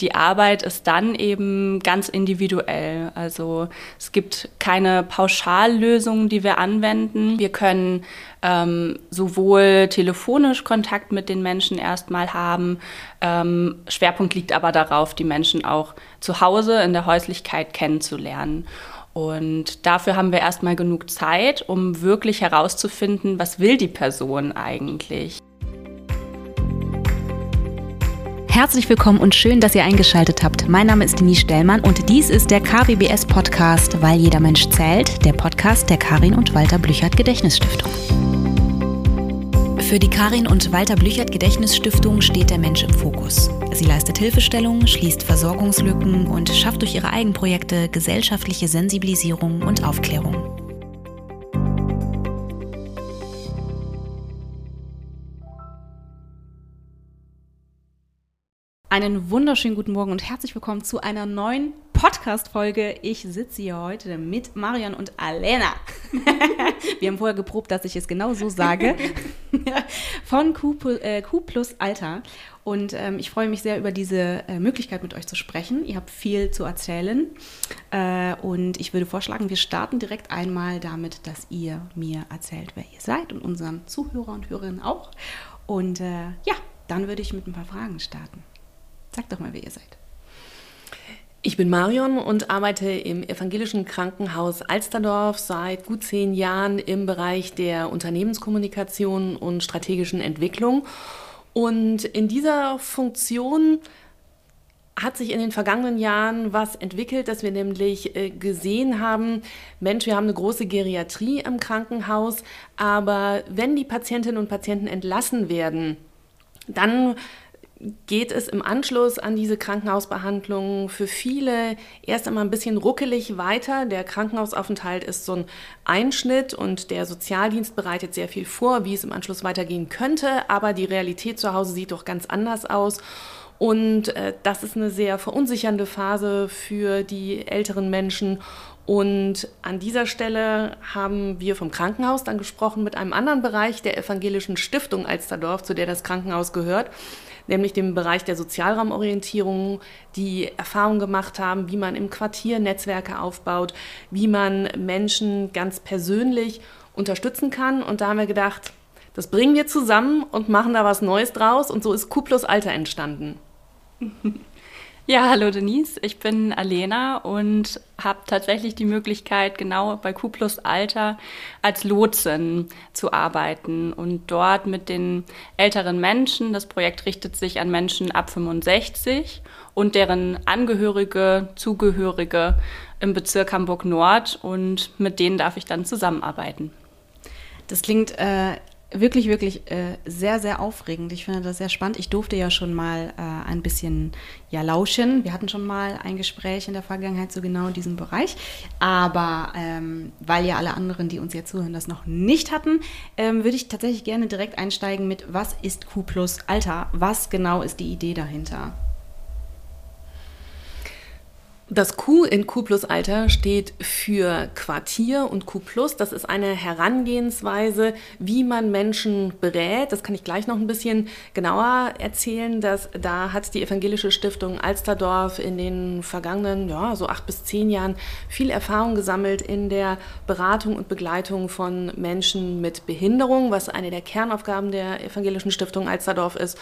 Die Arbeit ist dann eben ganz individuell. Also es gibt keine Pauschallösungen, die wir anwenden. Wir können ähm, sowohl telefonisch Kontakt mit den Menschen erstmal haben. Ähm, Schwerpunkt liegt aber darauf, die Menschen auch zu Hause in der Häuslichkeit kennenzulernen. Und dafür haben wir erstmal genug Zeit, um wirklich herauszufinden, was will die Person eigentlich. Herzlich willkommen und schön, dass ihr eingeschaltet habt. Mein Name ist Denise Stellmann und dies ist der KWBS Podcast, weil jeder Mensch zählt, der Podcast der Karin und Walter Blüchert Gedächtnisstiftung. Für die Karin und Walter Blüchert Gedächtnisstiftung steht der Mensch im Fokus. Sie leistet Hilfestellung, schließt Versorgungslücken und schafft durch ihre Eigenprojekte gesellschaftliche Sensibilisierung und Aufklärung. Einen wunderschönen guten Morgen und herzlich willkommen zu einer neuen Podcast-Folge. Ich sitze hier heute mit Marion und Alena. Wir haben vorher geprobt, dass ich es genau so sage. Von Q, äh, Q plus Alter. Und ähm, ich freue mich sehr über diese äh, Möglichkeit, mit euch zu sprechen. Ihr habt viel zu erzählen. Äh, und ich würde vorschlagen, wir starten direkt einmal damit, dass ihr mir erzählt, wer ihr seid und unseren Zuhörer und Hörerinnen auch. Und äh, ja, dann würde ich mit ein paar Fragen starten. Sag doch mal, wer ihr seid. Ich bin Marion und arbeite im evangelischen Krankenhaus Alsterdorf seit gut zehn Jahren im Bereich der Unternehmenskommunikation und strategischen Entwicklung. Und in dieser Funktion hat sich in den vergangenen Jahren was entwickelt, dass wir nämlich äh, gesehen haben, Mensch, wir haben eine große Geriatrie im Krankenhaus, aber wenn die Patientinnen und Patienten entlassen werden, dann geht es im Anschluss an diese Krankenhausbehandlung für viele erst einmal ein bisschen ruckelig weiter. Der Krankenhausaufenthalt ist so ein Einschnitt und der Sozialdienst bereitet sehr viel vor, wie es im Anschluss weitergehen könnte, aber die Realität zu Hause sieht doch ganz anders aus. Und äh, das ist eine sehr verunsichernde Phase für die älteren Menschen. Und an dieser Stelle haben wir vom Krankenhaus dann gesprochen mit einem anderen Bereich der evangelischen Stiftung Alsterdorf, zu der das Krankenhaus gehört nämlich dem Bereich der Sozialraumorientierung, die Erfahrung gemacht haben, wie man im Quartier Netzwerke aufbaut, wie man Menschen ganz persönlich unterstützen kann. Und da haben wir gedacht, das bringen wir zusammen und machen da was Neues draus. Und so ist Q plus Alter entstanden. Ja, hallo Denise, ich bin Alena und habe tatsächlich die Möglichkeit, genau bei Q plus Alter als Lotsin zu arbeiten und dort mit den älteren Menschen. Das Projekt richtet sich an Menschen ab 65 und deren Angehörige, Zugehörige im Bezirk Hamburg Nord und mit denen darf ich dann zusammenarbeiten. Das klingt äh, wirklich, wirklich äh, sehr, sehr aufregend. Ich finde das sehr spannend. Ich durfte ja schon mal äh, ein bisschen ja, lauschen. Wir hatten schon mal ein Gespräch in der Vergangenheit zu genau diesem Bereich. Aber ähm, weil ja alle anderen, die uns jetzt zuhören, das noch nicht hatten, ähm, würde ich tatsächlich gerne direkt einsteigen mit, was ist Q plus Alter? Was genau ist die Idee dahinter? Das Q in Q plus Alter steht für Quartier und Q plus. Das ist eine Herangehensweise, wie man Menschen berät. Das kann ich gleich noch ein bisschen genauer erzählen. Dass, da hat die evangelische Stiftung Alsterdorf in den vergangenen, ja, so acht bis zehn Jahren viel Erfahrung gesammelt in der Beratung und Begleitung von Menschen mit Behinderung, was eine der Kernaufgaben der evangelischen Stiftung Alsterdorf ist.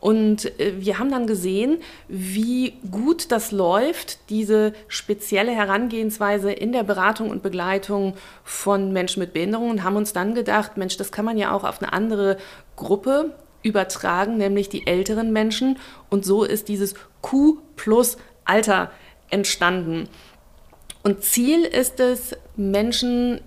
Und äh, wir haben dann gesehen, wie gut das läuft, diese spezielle Herangehensweise in der Beratung und Begleitung von Menschen mit Behinderungen und haben uns dann gedacht, Mensch, das kann man ja auch auf eine andere Gruppe übertragen, nämlich die älteren Menschen. Und so ist dieses Q plus Alter entstanden. Und Ziel ist es, Menschen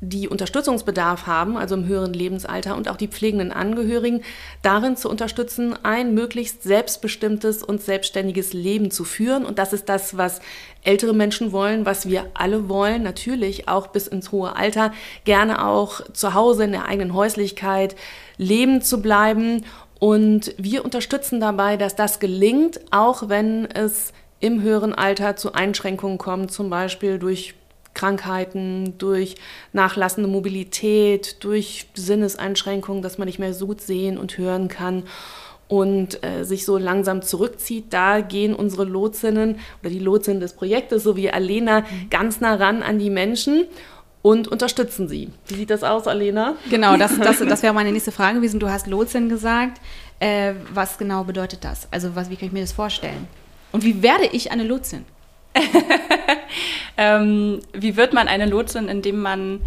die Unterstützungsbedarf haben, also im höheren Lebensalter und auch die pflegenden Angehörigen, darin zu unterstützen, ein möglichst selbstbestimmtes und selbstständiges Leben zu führen. Und das ist das, was ältere Menschen wollen, was wir alle wollen, natürlich auch bis ins hohe Alter, gerne auch zu Hause in der eigenen Häuslichkeit leben zu bleiben. Und wir unterstützen dabei, dass das gelingt, auch wenn es im höheren Alter zu Einschränkungen kommt, zum Beispiel durch Krankheiten, durch nachlassende Mobilität, durch Sinneseinschränkungen, dass man nicht mehr so gut sehen und hören kann. und äh, sich so langsam zurückzieht, da gehen unsere Lotsinnen oder die Lotsinnen des Projektes sowie Alena mhm. ganz nah ran an die Menschen und unterstützen sie. Wie sieht das aus, Alena? Genau, das, das, das wäre meine nächste Frage gewesen. Du hast Lotsin gesagt. Äh, was genau bedeutet das? Also was, wie kann ich mir das vorstellen? Und wie werde ich eine Lotsin? ähm, wie wird man eine Lotsin, indem man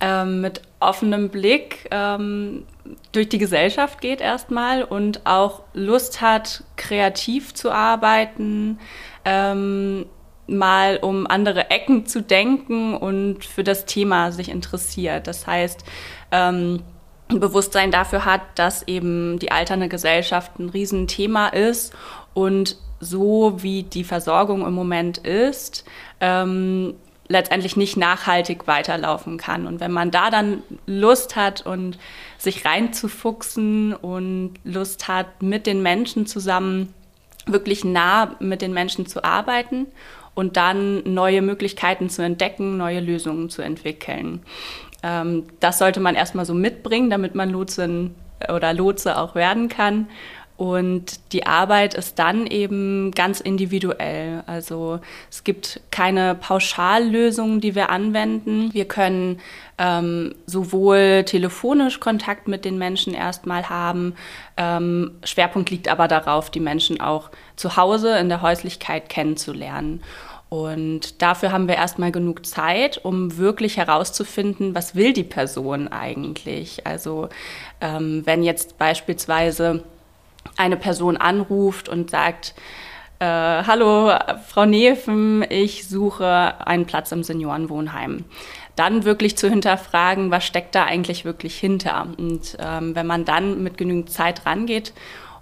ähm, mit offenem Blick ähm, durch die Gesellschaft geht erstmal und auch Lust hat, kreativ zu arbeiten, ähm, mal um andere Ecken zu denken und für das Thema sich interessiert. Das heißt, ähm, Bewusstsein dafür hat, dass eben die alternde Gesellschaft ein Riesenthema ist und so wie die Versorgung im Moment ist, ähm, letztendlich nicht nachhaltig weiterlaufen kann. Und wenn man da dann Lust hat und sich reinzufuchsen und Lust hat, mit den Menschen zusammen wirklich nah mit den Menschen zu arbeiten und dann neue Möglichkeiten zu entdecken, neue Lösungen zu entwickeln. Ähm, das sollte man erstmal so mitbringen, damit man Lotsin oder Lotse auch werden kann. Und die Arbeit ist dann eben ganz individuell. Also es gibt keine Pauschallösungen, die wir anwenden. Wir können ähm, sowohl telefonisch Kontakt mit den Menschen erstmal haben. Ähm, Schwerpunkt liegt aber darauf, die Menschen auch zu Hause in der Häuslichkeit kennenzulernen. Und dafür haben wir erstmal genug Zeit, um wirklich herauszufinden, was will die Person eigentlich. Also ähm, wenn jetzt beispielsweise eine Person anruft und sagt, äh, hallo, Frau Neven, ich suche einen Platz im Seniorenwohnheim. Dann wirklich zu hinterfragen, was steckt da eigentlich wirklich hinter. Und ähm, wenn man dann mit genügend Zeit rangeht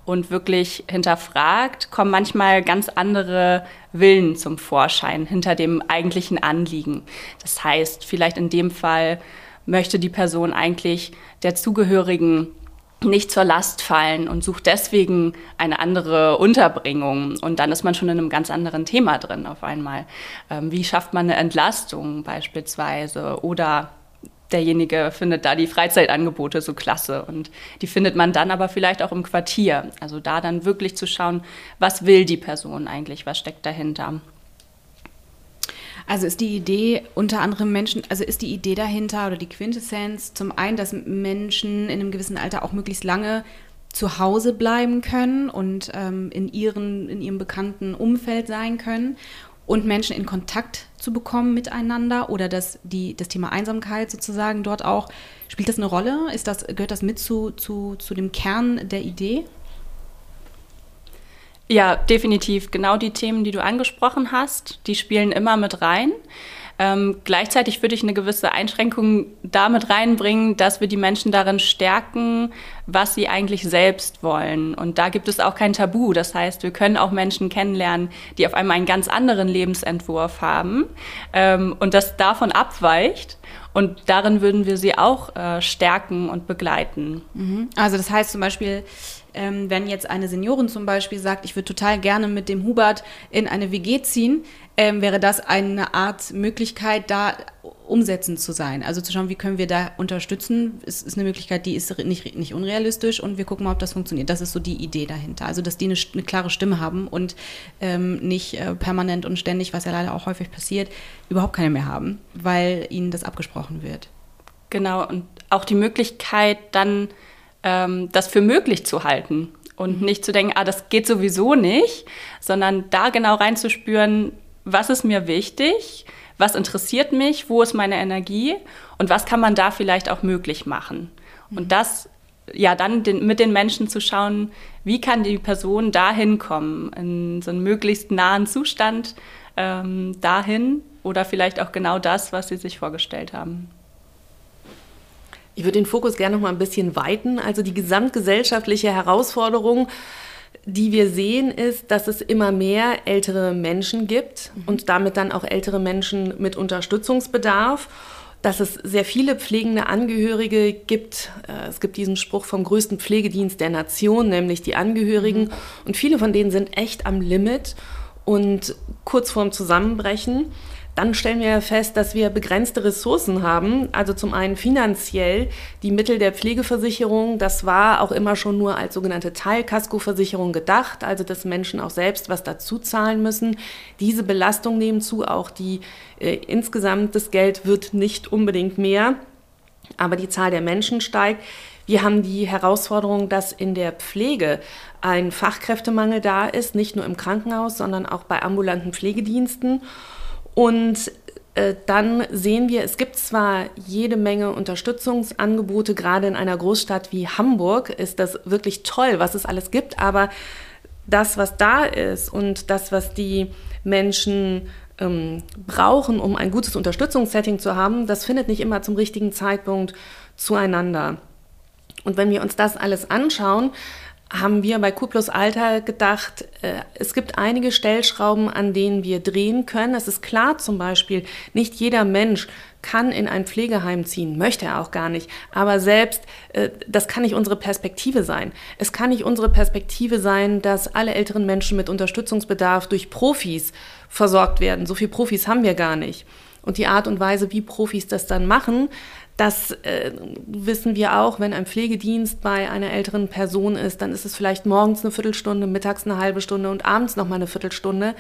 und wirklich hinterfragt, kommen manchmal ganz andere Willen zum Vorschein hinter dem eigentlichen Anliegen. Das heißt, vielleicht in dem Fall möchte die Person eigentlich der Zugehörigen nicht zur Last fallen und sucht deswegen eine andere Unterbringung. Und dann ist man schon in einem ganz anderen Thema drin auf einmal. Ähm, wie schafft man eine Entlastung beispielsweise? Oder derjenige findet da die Freizeitangebote so klasse und die findet man dann aber vielleicht auch im Quartier. Also da dann wirklich zu schauen, was will die Person eigentlich, was steckt dahinter. Also ist die Idee unter anderem Menschen, also ist die Idee dahinter oder die Quintessenz zum einen, dass Menschen in einem gewissen Alter auch möglichst lange zu Hause bleiben können und ähm, in, ihren, in ihrem bekannten Umfeld sein können und Menschen in Kontakt zu bekommen miteinander oder dass die, das Thema Einsamkeit sozusagen dort auch, spielt das eine Rolle? Ist das, gehört das mit zu, zu, zu dem Kern der Idee? Ja, definitiv. Genau die Themen, die du angesprochen hast, die spielen immer mit rein. Ähm, gleichzeitig würde ich eine gewisse Einschränkung damit reinbringen, dass wir die Menschen darin stärken, was sie eigentlich selbst wollen. Und da gibt es auch kein Tabu. Das heißt, wir können auch Menschen kennenlernen, die auf einmal einen ganz anderen Lebensentwurf haben ähm, und das davon abweicht. Und darin würden wir sie auch äh, stärken und begleiten. Mhm. Also das heißt zum Beispiel, ähm, wenn jetzt eine Seniorin zum Beispiel sagt, ich würde total gerne mit dem Hubert in eine WG ziehen, ähm, wäre das eine Art Möglichkeit, da umsetzend zu sein. Also zu schauen, wie können wir da unterstützen. Es ist eine Möglichkeit, die ist nicht, nicht unrealistisch und wir gucken mal, ob das funktioniert. Das ist so die Idee dahinter. Also, dass die eine, eine klare Stimme haben und ähm, nicht äh, permanent und ständig, was ja leider auch häufig passiert, überhaupt keine mehr haben, weil ihnen das abgesprochen wird. Genau, und auch die Möglichkeit dann ähm, das für möglich zu halten und mhm. nicht zu denken, ah, das geht sowieso nicht, sondern da genau reinzuspüren, was ist mir wichtig, was interessiert mich, wo ist meine Energie und was kann man da vielleicht auch möglich machen. Mhm. Und das ja dann den, mit den Menschen zu schauen, wie kann die Person dahin kommen, in so einen möglichst nahen Zustand ähm, dahin oder vielleicht auch genau das, was sie sich vorgestellt haben. Ich würde den Fokus gerne noch mal ein bisschen weiten. Also die gesamtgesellschaftliche Herausforderung, die wir sehen, ist, dass es immer mehr ältere Menschen gibt mhm. und damit dann auch ältere Menschen mit Unterstützungsbedarf dass es sehr viele pflegende Angehörige gibt. Äh, es gibt diesen Spruch vom größten Pflegedienst der Nation, nämlich die Angehörigen. Mhm. Und viele von denen sind echt am Limit und kurz vorm Zusammenbrechen. Dann stellen wir fest, dass wir begrenzte Ressourcen haben. Also zum einen finanziell die Mittel der Pflegeversicherung, das war auch immer schon nur als sogenannte Teilkaskoversicherung gedacht, also dass Menschen auch selbst was dazu zahlen müssen. Diese Belastung nehmen zu, auch die äh, insgesamt das Geld wird nicht unbedingt mehr, aber die Zahl der Menschen steigt. Wir haben die Herausforderung, dass in der Pflege ein Fachkräftemangel da ist, nicht nur im Krankenhaus, sondern auch bei ambulanten Pflegediensten. Und äh, dann sehen wir, es gibt zwar jede Menge Unterstützungsangebote, gerade in einer Großstadt wie Hamburg ist das wirklich toll, was es alles gibt, aber das, was da ist und das, was die Menschen ähm, brauchen, um ein gutes Unterstützungssetting zu haben, das findet nicht immer zum richtigen Zeitpunkt zueinander. Und wenn wir uns das alles anschauen, haben wir bei Q Alter gedacht, äh, es gibt einige Stellschrauben, an denen wir drehen können. Es ist klar zum Beispiel, nicht jeder Mensch kann in ein Pflegeheim ziehen, möchte er auch gar nicht. Aber selbst, äh, das kann nicht unsere Perspektive sein. Es kann nicht unsere Perspektive sein, dass alle älteren Menschen mit Unterstützungsbedarf durch Profis versorgt werden. So viele Profis haben wir gar nicht. Und die Art und Weise, wie Profis das dann machen, das äh, wissen wir auch, wenn ein Pflegedienst bei einer älteren Person ist, dann ist es vielleicht morgens eine Viertelstunde, mittags eine halbe Stunde und abends nochmal eine Viertelstunde.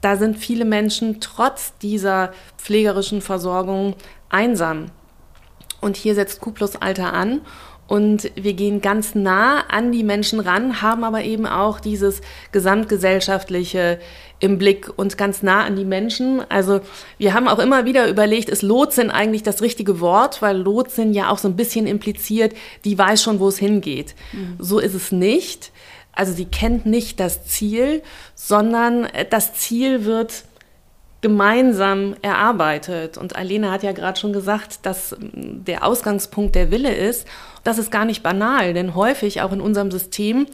Da sind viele Menschen trotz dieser pflegerischen Versorgung einsam. Und hier setzt Q plus Alter an und wir gehen ganz nah an die Menschen ran, haben aber eben auch dieses gesamtgesellschaftliche im Blick und ganz nah an die Menschen. Also wir haben auch immer wieder überlegt, ist Lotsin eigentlich das richtige Wort, weil Lotsin ja auch so ein bisschen impliziert, die weiß schon, wo es hingeht. Mhm. So ist es nicht. Also sie kennt nicht das Ziel, sondern das Ziel wird gemeinsam erarbeitet. Und Alena hat ja gerade schon gesagt, dass der Ausgangspunkt der Wille ist. Das ist gar nicht banal, denn häufig auch in unserem System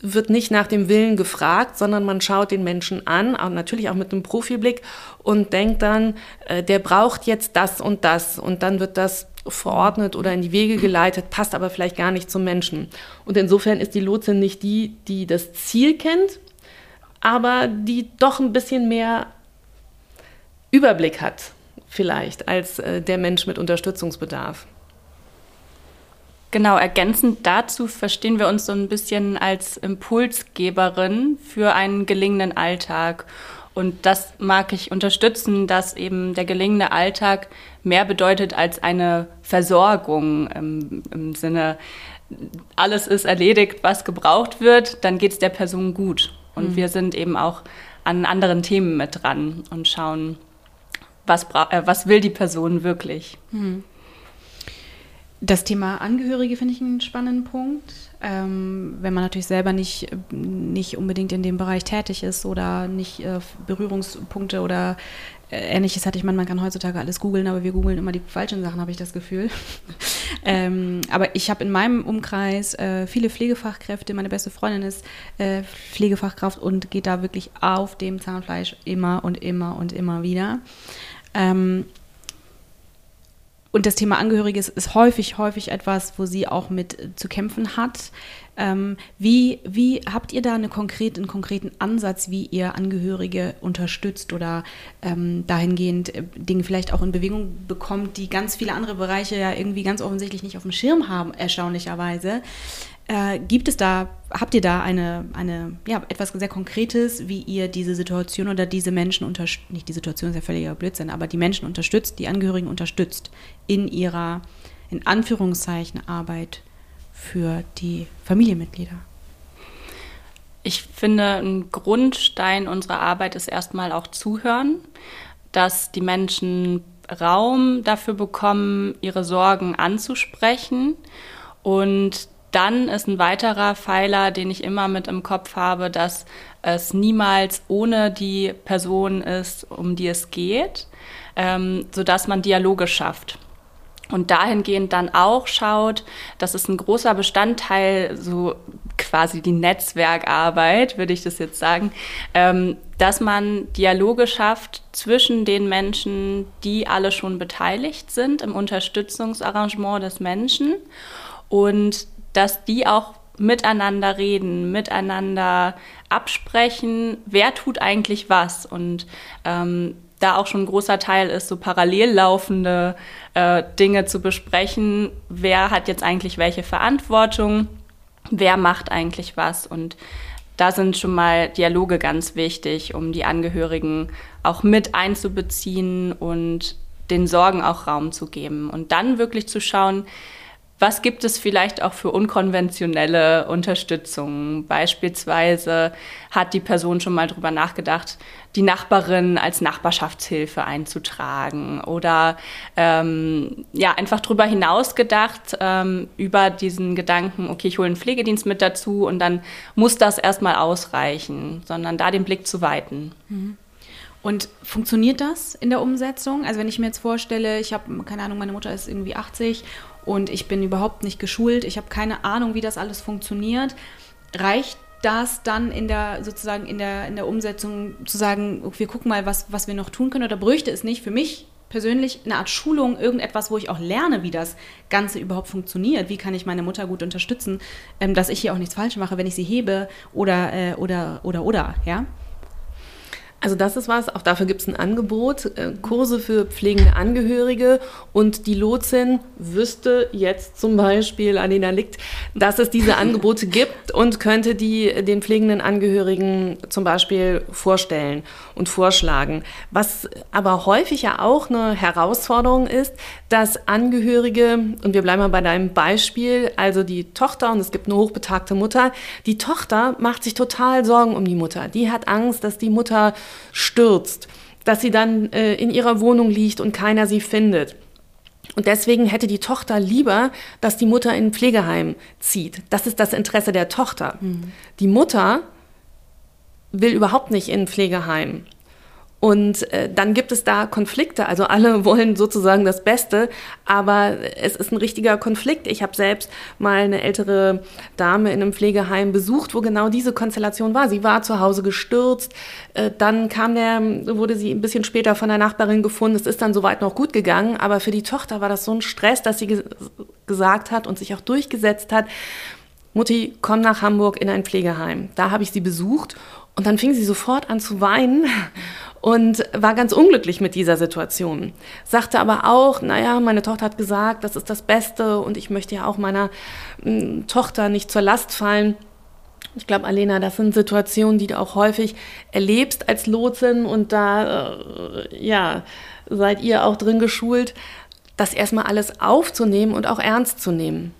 wird nicht nach dem Willen gefragt, sondern man schaut den Menschen an, auch natürlich auch mit einem Profiblick und denkt dann, äh, der braucht jetzt das und das und dann wird das verordnet oder in die Wege geleitet, passt aber vielleicht gar nicht zum Menschen. Und insofern ist die Lotsin nicht die, die das Ziel kennt, aber die doch ein bisschen mehr Überblick hat, vielleicht, als äh, der Mensch mit Unterstützungsbedarf. Genau, ergänzend dazu verstehen wir uns so ein bisschen als Impulsgeberin für einen gelingenden Alltag. Und das mag ich unterstützen, dass eben der gelingende Alltag mehr bedeutet als eine Versorgung im, im Sinne, alles ist erledigt, was gebraucht wird, dann geht es der Person gut. Und mhm. wir sind eben auch an anderen Themen mit dran und schauen, was, äh, was will die Person wirklich. Mhm. Das Thema Angehörige finde ich einen spannenden Punkt. Ähm, wenn man natürlich selber nicht, nicht unbedingt in dem Bereich tätig ist oder nicht äh, Berührungspunkte oder äh, ähnliches hatte ich meine, man kann heutzutage alles googeln, aber wir googeln immer die falschen Sachen, habe ich das Gefühl. ähm, aber ich habe in meinem Umkreis äh, viele Pflegefachkräfte. Meine beste Freundin ist äh, Pflegefachkraft und geht da wirklich auf dem Zahnfleisch immer und immer und immer wieder. Ähm, und das Thema Angehörige ist, ist, häufig, häufig etwas, wo sie auch mit äh, zu kämpfen hat. Ähm, wie, wie habt ihr da eine konkret, einen konkreten Ansatz, wie ihr Angehörige unterstützt oder ähm, dahingehend äh, Dinge vielleicht auch in Bewegung bekommt, die ganz viele andere Bereiche ja irgendwie ganz offensichtlich nicht auf dem Schirm haben, erstaunlicherweise? Äh, gibt es da, habt ihr da eine, eine, ja, etwas sehr Konkretes, wie ihr diese Situation oder diese Menschen unterstützt, nicht die Situation ist ja völliger Blödsinn, aber die Menschen unterstützt, die Angehörigen unterstützt in ihrer, in Anführungszeichen, Arbeit für die Familienmitglieder? Ich finde, ein Grundstein unserer Arbeit ist erstmal auch Zuhören, dass die Menschen Raum dafür bekommen, ihre Sorgen anzusprechen und dann ist ein weiterer Pfeiler, den ich immer mit im Kopf habe, dass es niemals ohne die Person ist, um die es geht, ähm, sodass man Dialoge schafft. Und dahingehend dann auch schaut, das ist ein großer Bestandteil, so quasi die Netzwerkarbeit, würde ich das jetzt sagen, ähm, dass man Dialoge schafft zwischen den Menschen, die alle schon beteiligt sind im Unterstützungsarrangement des Menschen und dass die auch miteinander reden, miteinander absprechen, wer tut eigentlich was und ähm, da auch schon ein großer Teil ist, so parallel laufende äh, Dinge zu besprechen. Wer hat jetzt eigentlich welche Verantwortung? Wer macht eigentlich was? Und da sind schon mal Dialoge ganz wichtig, um die Angehörigen auch mit einzubeziehen und den Sorgen auch Raum zu geben. Und dann wirklich zu schauen, was gibt es vielleicht auch für unkonventionelle Unterstützung? Beispielsweise hat die Person schon mal drüber nachgedacht, die Nachbarin als Nachbarschaftshilfe einzutragen oder ähm, ja einfach drüber hinaus gedacht ähm, über diesen Gedanken, okay, ich hole einen Pflegedienst mit dazu und dann muss das erstmal ausreichen, sondern da den Blick zu weiten. Mhm. Und funktioniert das in der Umsetzung? Also wenn ich mir jetzt vorstelle, ich habe keine Ahnung, meine Mutter ist irgendwie 80 und ich bin überhaupt nicht geschult, ich habe keine Ahnung, wie das alles funktioniert. Reicht das dann in der sozusagen in der, in der Umsetzung zu sagen, wir gucken mal, was, was wir noch tun können oder bräuchte es nicht für mich persönlich eine Art Schulung, irgendetwas, wo ich auch lerne, wie das Ganze überhaupt funktioniert. Wie kann ich meine Mutter gut unterstützen, ähm, dass ich hier auch nichts falsch mache, wenn ich sie hebe oder, äh, oder, oder, oder, ja? Also das ist was, auch dafür gibt es ein Angebot, äh, Kurse für pflegende Angehörige und die Lotsin wüsste jetzt zum Beispiel, Alina liegt, dass es diese Angebote gibt und könnte die den pflegenden Angehörigen zum Beispiel vorstellen und vorschlagen. Was aber häufig ja auch eine Herausforderung ist, dass Angehörige, und wir bleiben mal bei deinem Beispiel, also die Tochter, und es gibt eine hochbetagte Mutter, die Tochter macht sich total Sorgen um die Mutter. Die hat Angst, dass die Mutter stürzt, dass sie dann äh, in ihrer Wohnung liegt und keiner sie findet. Und deswegen hätte die Tochter lieber, dass die Mutter in ein Pflegeheim zieht. Das ist das Interesse der Tochter. Mhm. Die Mutter will überhaupt nicht in ein Pflegeheim. Und äh, dann gibt es da Konflikte. Also alle wollen sozusagen das Beste, aber es ist ein richtiger Konflikt. Ich habe selbst mal eine ältere Dame in einem Pflegeheim besucht, wo genau diese Konstellation war. Sie war zu Hause gestürzt, äh, dann kam der, wurde sie ein bisschen später von der Nachbarin gefunden. Es ist dann soweit noch gut gegangen, aber für die Tochter war das so ein Stress, dass sie ge gesagt hat und sich auch durchgesetzt hat. Mutti, komm nach Hamburg in ein Pflegeheim. Da habe ich sie besucht und dann fing sie sofort an zu weinen und war ganz unglücklich mit dieser Situation. Sagte aber auch, naja, meine Tochter hat gesagt, das ist das Beste und ich möchte ja auch meiner hm, Tochter nicht zur Last fallen. Ich glaube, Alena, das sind Situationen, die du auch häufig erlebst als Lotsin und da, äh, ja, seid ihr auch drin geschult, das erstmal alles aufzunehmen und auch ernst zu nehmen.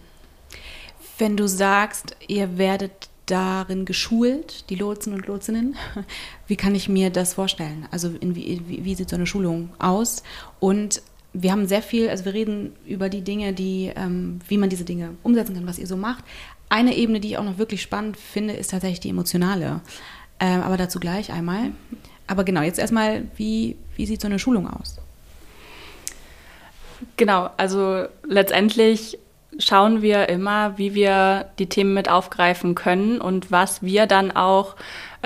Wenn du sagst, ihr werdet darin geschult, die Lotsen und Lotsinnen. Wie kann ich mir das vorstellen? Also wie, wie, wie, sieht so eine Schulung aus? Und wir haben sehr viel, also wir reden über die Dinge, die, ähm, wie man diese Dinge umsetzen kann, was ihr so macht. Eine Ebene, die ich auch noch wirklich spannend finde, ist tatsächlich die emotionale. Ähm, aber dazu gleich einmal. Aber genau, jetzt erstmal, wie, wie sieht so eine Schulung aus? Genau, also letztendlich schauen wir immer, wie wir die Themen mit aufgreifen können und was wir dann auch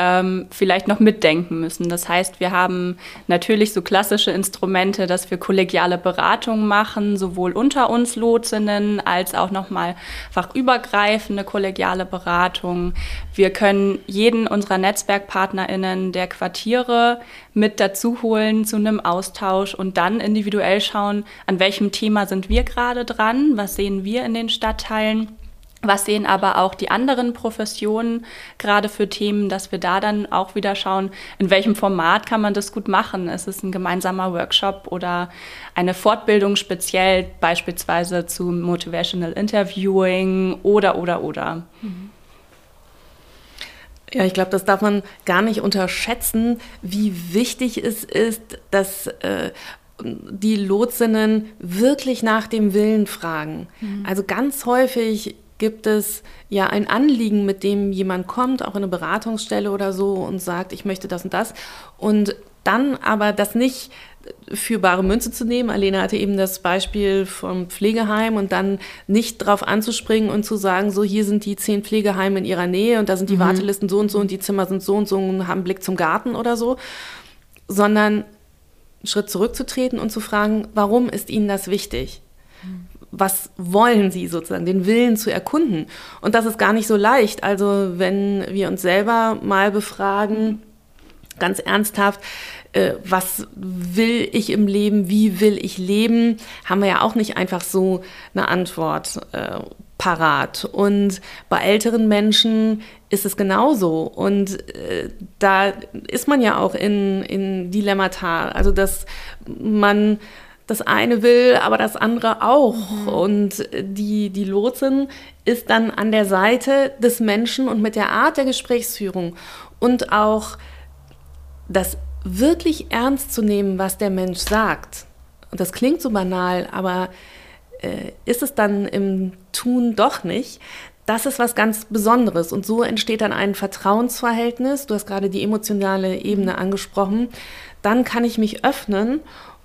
ähm, vielleicht noch mitdenken müssen. Das heißt, wir haben natürlich so klassische Instrumente, dass wir kollegiale Beratungen machen, sowohl unter uns Lotsinnen als auch nochmal fachübergreifende kollegiale Beratung. Wir können jeden unserer NetzwerkpartnerInnen der Quartiere mit dazu holen zu einem Austausch und dann individuell schauen, an welchem Thema sind wir gerade dran, was sehen wir in den Stadtteilen was sehen aber auch die anderen Professionen gerade für Themen, dass wir da dann auch wieder schauen, in welchem Format kann man das gut machen? Ist es ein gemeinsamer Workshop oder eine Fortbildung speziell beispielsweise zu Motivational Interviewing oder, oder, oder? Ja, ich glaube, das darf man gar nicht unterschätzen, wie wichtig es ist, dass äh, die Lotsinnen wirklich nach dem Willen fragen. Mhm. Also ganz häufig gibt es ja ein Anliegen, mit dem jemand kommt, auch in eine Beratungsstelle oder so und sagt, ich möchte das und das. Und dann aber das nicht für bare Münze zu nehmen. Alena hatte eben das Beispiel vom Pflegeheim und dann nicht drauf anzuspringen und zu sagen, so hier sind die zehn Pflegeheime in ihrer Nähe und da sind die mhm. Wartelisten so und so und die Zimmer sind so und so und haben Blick zum Garten oder so, sondern einen Schritt zurückzutreten und zu fragen, warum ist Ihnen das wichtig? Was wollen sie sozusagen, den Willen zu erkunden. Und das ist gar nicht so leicht. Also wenn wir uns selber mal befragen, ganz ernsthaft, äh, was will ich im Leben, wie will ich leben, haben wir ja auch nicht einfach so eine Antwort äh, parat. Und bei älteren Menschen ist es genauso. Und äh, da ist man ja auch in, in Dilemmata. Also, dass man das eine will, aber das andere auch. Mhm. Und die, die Lotsin ist dann an der Seite des Menschen und mit der Art der Gesprächsführung und auch das wirklich ernst zu nehmen, was der Mensch sagt. Und das klingt so banal, aber äh, ist es dann im Tun doch nicht. Das ist was ganz Besonderes. Und so entsteht dann ein Vertrauensverhältnis. Du hast gerade die emotionale Ebene angesprochen. Dann kann ich mich öffnen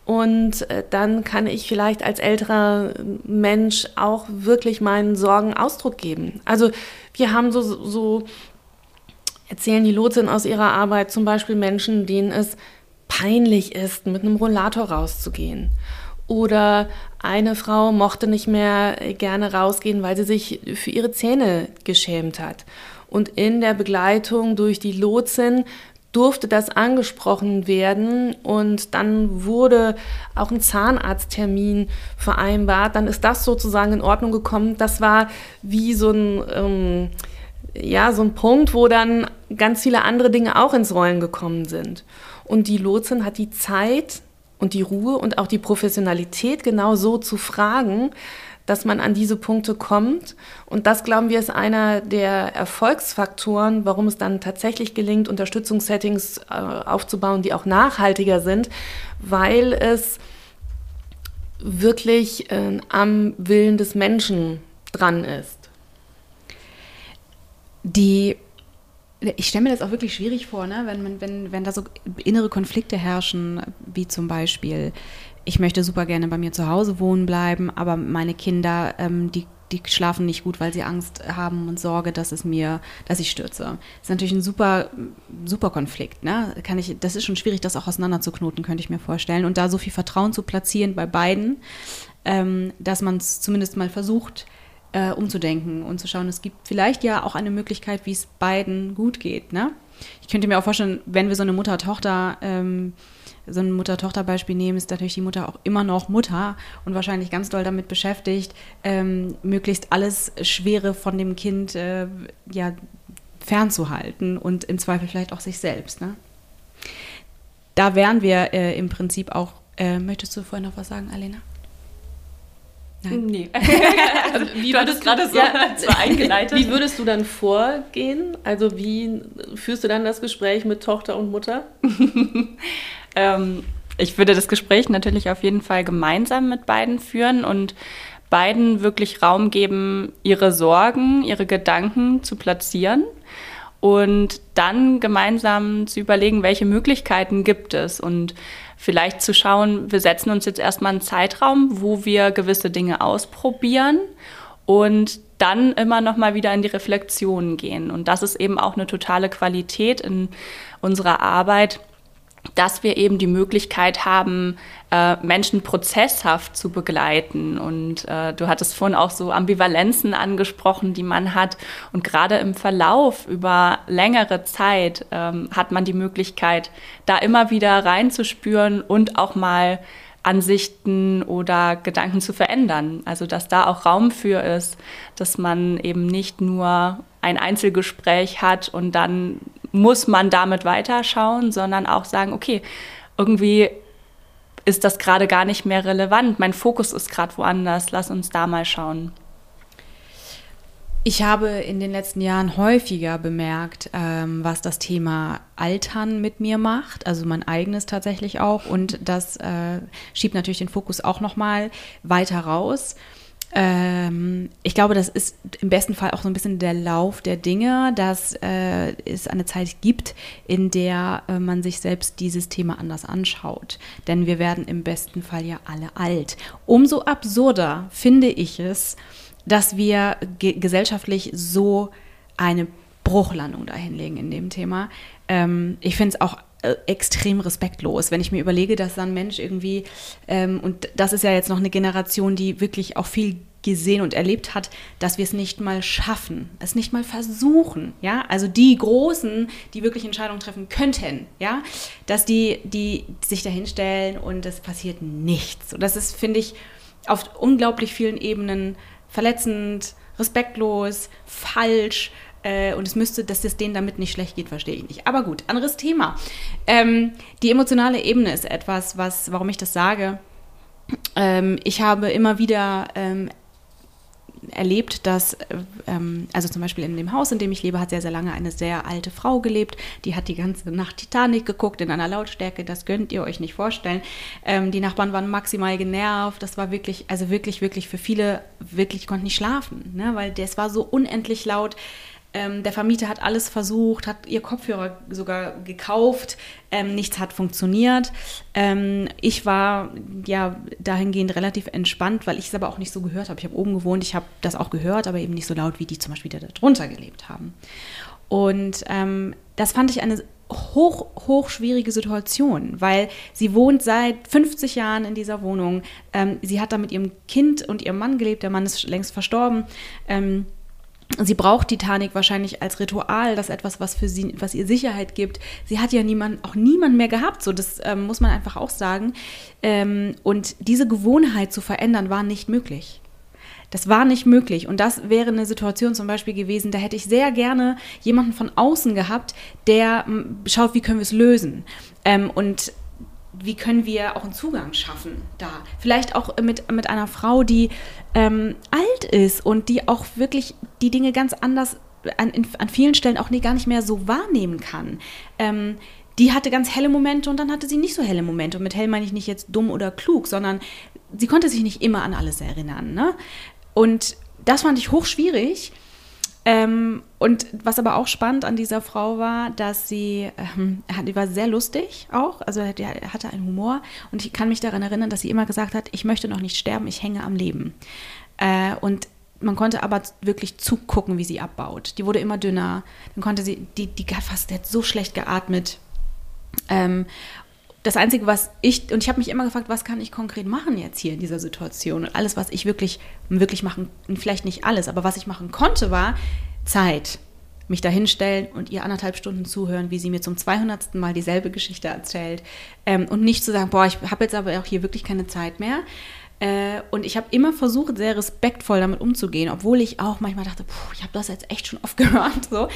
und äh, dann kann ich vielleicht als älterer Mensch auch wirklich meinen Sorgen Ausdruck geben. Also wir haben so, so erzählen die Lotsen aus ihrer Arbeit zum Beispiel Menschen, denen es peinlich ist, mit einem Rollator rauszugehen. Oder eine Frau mochte nicht mehr gerne rausgehen, weil sie sich für ihre Zähne geschämt hat. Und in der Begleitung durch die Lotsin durfte das angesprochen werden und dann wurde auch ein Zahnarzttermin vereinbart. Dann ist das sozusagen in Ordnung gekommen. Das war wie so ein, ähm, ja, so ein Punkt, wo dann ganz viele andere Dinge auch ins Rollen gekommen sind. Und die Lotsin hat die Zeit und die Ruhe und auch die Professionalität genau so zu fragen, dass man an diese Punkte kommt. Und das, glauben wir, ist einer der Erfolgsfaktoren, warum es dann tatsächlich gelingt, Unterstützungssettings äh, aufzubauen, die auch nachhaltiger sind, weil es wirklich äh, am Willen des Menschen dran ist. Die ich stelle mir das auch wirklich schwierig vor, ne? wenn, wenn, wenn da so innere Konflikte herrschen, wie zum Beispiel, ich möchte super gerne bei mir zu Hause wohnen bleiben, aber meine Kinder, ähm, die, die schlafen nicht gut, weil sie Angst haben und Sorge, dass es mir, dass ich stürze. Das ist natürlich ein super, super Konflikt. Ne? Kann ich, das ist schon schwierig, das auch auseinanderzuknoten, könnte ich mir vorstellen. Und da so viel Vertrauen zu platzieren bei beiden, ähm, dass man es zumindest mal versucht, äh, umzudenken und zu schauen, es gibt vielleicht ja auch eine Möglichkeit, wie es beiden gut geht. Ne? Ich könnte mir auch vorstellen, wenn wir so eine Mutter-Tochter, ähm, so ein Mutter-Tochter-Beispiel nehmen, ist natürlich die Mutter auch immer noch Mutter und wahrscheinlich ganz doll damit beschäftigt, ähm, möglichst alles Schwere von dem Kind äh, ja, fernzuhalten und im Zweifel vielleicht auch sich selbst. Ne? Da wären wir äh, im Prinzip auch. Äh, möchtest du vorhin noch was sagen, Alena? Nein. Nee. also, wie du hattest gerade so ja, eingeleitet. Wie würdest du dann vorgehen? Also wie führst du dann das Gespräch mit Tochter und Mutter? Ähm, ich würde das Gespräch natürlich auf jeden Fall gemeinsam mit beiden führen und beiden wirklich Raum geben, ihre Sorgen, ihre Gedanken zu platzieren und dann gemeinsam zu überlegen, welche Möglichkeiten gibt es und vielleicht zu schauen, wir setzen uns jetzt erstmal einen Zeitraum, wo wir gewisse Dinge ausprobieren und dann immer noch mal wieder in die Reflexion gehen. Und das ist eben auch eine totale Qualität in unserer Arbeit, dass wir eben die Möglichkeit haben, äh, Menschen prozesshaft zu begleiten. Und äh, du hattest vorhin auch so Ambivalenzen angesprochen, die man hat. Und gerade im Verlauf über längere Zeit ähm, hat man die Möglichkeit, da immer wieder reinzuspüren und auch mal Ansichten oder Gedanken zu verändern. Also dass da auch Raum für ist, dass man eben nicht nur ein Einzelgespräch hat und dann muss man damit weiterschauen, sondern auch sagen, okay, irgendwie ist das gerade gar nicht mehr relevant. Mein Fokus ist gerade woanders. Lass uns da mal schauen. Ich habe in den letzten Jahren häufiger bemerkt, ähm, was das Thema Altern mit mir macht, also mein eigenes tatsächlich auch. Und das äh, schiebt natürlich den Fokus auch noch mal weiter raus. Ähm, ich glaube, das ist im besten Fall auch so ein bisschen der Lauf der Dinge, dass äh, es eine Zeit gibt, in der äh, man sich selbst dieses Thema anders anschaut. Denn wir werden im besten Fall ja alle alt. Umso absurder finde ich es, dass wir ge gesellschaftlich so eine Bruchlandung dahinlegen in dem Thema. Ähm, ich finde es auch extrem respektlos, wenn ich mir überlege, dass dann ein Mensch irgendwie, ähm, und das ist ja jetzt noch eine Generation, die wirklich auch viel gesehen und erlebt hat, dass wir es nicht mal schaffen, es nicht mal versuchen, ja, also die Großen, die wirklich Entscheidungen treffen könnten, ja, dass die, die sich dahinstellen und es passiert nichts. Und das ist, finde ich, auf unglaublich vielen Ebenen verletzend, respektlos, falsch. Äh, und es müsste, dass es denen damit nicht schlecht geht, verstehe ich nicht. Aber gut, anderes Thema. Ähm, die emotionale Ebene ist etwas, was, warum ich das sage. Ähm, ich habe immer wieder ähm, erlebt, dass, ähm, also zum Beispiel in dem Haus, in dem ich lebe, hat sehr, sehr lange eine sehr alte Frau gelebt. Die hat die ganze Nacht Titanic geguckt in einer Lautstärke, das könnt ihr euch nicht vorstellen. Ähm, die Nachbarn waren maximal genervt. Das war wirklich, also wirklich, wirklich für viele, wirklich konnten nicht schlafen, ne? weil das war so unendlich laut. Ähm, der Vermieter hat alles versucht, hat ihr Kopfhörer sogar gekauft. Ähm, nichts hat funktioniert. Ähm, ich war ja dahingehend relativ entspannt, weil ich es aber auch nicht so gehört habe. Ich habe oben gewohnt, ich habe das auch gehört, aber eben nicht so laut, wie die zum Beispiel da drunter gelebt haben. Und ähm, das fand ich eine hoch, hoch schwierige Situation, weil sie wohnt seit 50 Jahren in dieser Wohnung. Ähm, sie hat da mit ihrem Kind und ihrem Mann gelebt. Der Mann ist längst verstorben. Ähm, Sie braucht Titanic wahrscheinlich als Ritual, das etwas, was für sie, was ihr Sicherheit gibt. Sie hat ja niemand, auch niemand mehr gehabt, so das ähm, muss man einfach auch sagen. Ähm, und diese Gewohnheit zu verändern war nicht möglich. Das war nicht möglich. Und das wäre eine Situation zum Beispiel gewesen, da hätte ich sehr gerne jemanden von außen gehabt, der schaut, wie können wir es lösen. Ähm, und wie können wir auch einen Zugang schaffen da? Vielleicht auch mit, mit einer Frau, die ähm, alt ist und die auch wirklich die Dinge ganz anders an, an vielen Stellen auch nie, gar nicht mehr so wahrnehmen kann. Ähm, die hatte ganz helle Momente und dann hatte sie nicht so helle Momente. Und mit hell meine ich nicht jetzt dumm oder klug, sondern sie konnte sich nicht immer an alles erinnern. Ne? Und das fand ich hochschwierig. Ähm, und was aber auch spannend an dieser Frau war, dass sie, ähm, die war sehr lustig auch, also die hatte einen Humor und ich kann mich daran erinnern, dass sie immer gesagt hat, ich möchte noch nicht sterben, ich hänge am Leben. Äh, und man konnte aber wirklich zugucken, wie sie abbaut. Die wurde immer dünner, dann konnte sie, die, die hat fast, die hat so schlecht geatmet. Ähm, das Einzige, was ich, und ich habe mich immer gefragt, was kann ich konkret machen jetzt hier in dieser Situation? Und alles, was ich wirklich, wirklich machen, vielleicht nicht alles, aber was ich machen konnte, war Zeit. Mich dahinstellen und ihr anderthalb Stunden zuhören, wie sie mir zum 200. Mal dieselbe Geschichte erzählt. Ähm, und nicht zu sagen, boah, ich habe jetzt aber auch hier wirklich keine Zeit mehr. Äh, und ich habe immer versucht, sehr respektvoll damit umzugehen, obwohl ich auch manchmal dachte, puh, ich habe das jetzt echt schon oft gehört. So.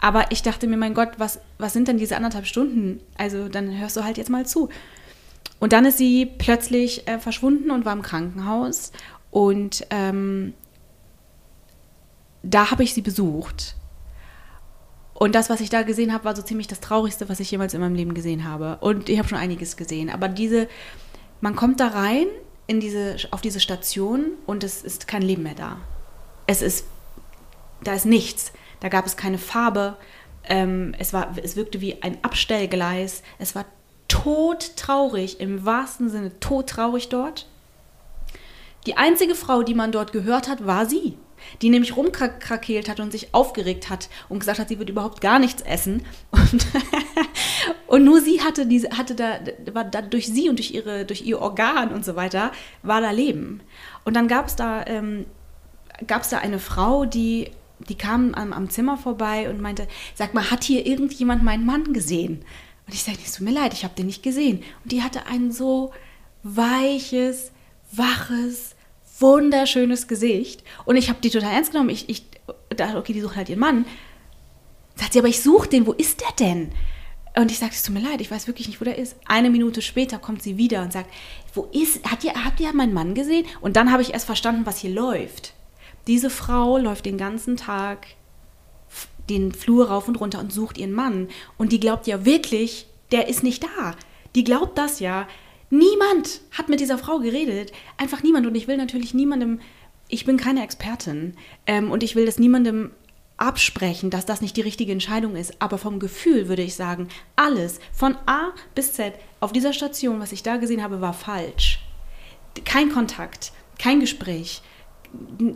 Aber ich dachte mir, mein Gott, was, was sind denn diese anderthalb Stunden? Also dann hörst du halt jetzt mal zu. Und dann ist sie plötzlich äh, verschwunden und war im Krankenhaus. Und ähm, da habe ich sie besucht. Und das, was ich da gesehen habe, war so ziemlich das Traurigste, was ich jemals in meinem Leben gesehen habe. Und ich habe schon einiges gesehen. Aber diese, man kommt da rein in diese, auf diese Station und es ist kein Leben mehr da. Es ist, da ist nichts. Da gab es keine Farbe. Ähm, es, war, es wirkte wie ein Abstellgleis. Es war todtraurig, im wahrsten Sinne todtraurig dort. Die einzige Frau, die man dort gehört hat, war sie. Die nämlich rumkrakeelt hat und sich aufgeregt hat und gesagt hat, sie wird überhaupt gar nichts essen. Und, und nur sie hatte diese, hatte da, war da durch sie und durch ihre, durch ihr Organ und so weiter, war da Leben. Und dann gab es da, ähm, gab es da eine Frau, die die kam am, am, Zimmer vorbei und meinte, sag mal, hat hier irgendjemand meinen Mann gesehen? Und ich sagte, es tut mir leid, ich habe den nicht gesehen. Und die hatte ein so weiches, waches, wunderschönes Gesicht. Und ich habe die total ernst genommen. Ich, ich dachte, okay, die sucht halt ihren Mann. Sagt sie, aber ich suche den, wo ist der denn? Und ich sage, es tut mir leid, ich weiß wirklich nicht, wo der ist. Eine Minute später kommt sie wieder und sagt, wo ist, hat ihr, habt ihr meinen Mann gesehen? Und dann habe ich erst verstanden, was hier läuft. Diese Frau läuft den ganzen Tag den Flur rauf und runter und sucht ihren Mann. Und die glaubt ja wirklich, der ist nicht da. Die glaubt das ja. Niemand hat mit dieser Frau geredet. Einfach niemand. Und ich will natürlich niemandem, ich bin keine Expertin. Ähm, und ich will das niemandem absprechen, dass das nicht die richtige Entscheidung ist. Aber vom Gefühl würde ich sagen, alles von A bis Z auf dieser Station, was ich da gesehen habe, war falsch. Kein Kontakt, kein Gespräch,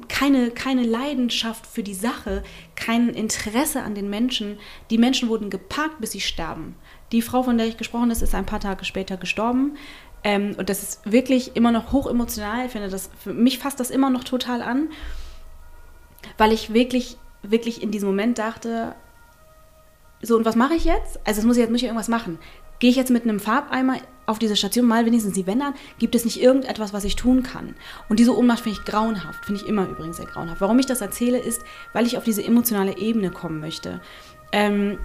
keine, keine Leidenschaft für die Sache, kein Interesse an den Menschen. Die Menschen wurden geparkt, bis sie sterben. Die Frau, von der ich gesprochen habe, ist ein paar Tage später gestorben. Ähm, und das ist wirklich immer noch hoch emotional. Ich finde, das, für mich fasst das immer noch total an, weil ich wirklich, wirklich in diesem Moment dachte, so, und was mache ich jetzt? Also, es muss ich jetzt muss ich irgendwas machen. Gehe ich jetzt mit einem Farbeimer auf diese Station, mal wenigstens die Wände an? Gibt es nicht irgendetwas, was ich tun kann? Und diese Ohnmacht finde ich grauenhaft, finde ich immer übrigens sehr grauenhaft. Warum ich das erzähle, ist, weil ich auf diese emotionale Ebene kommen möchte. Ähm,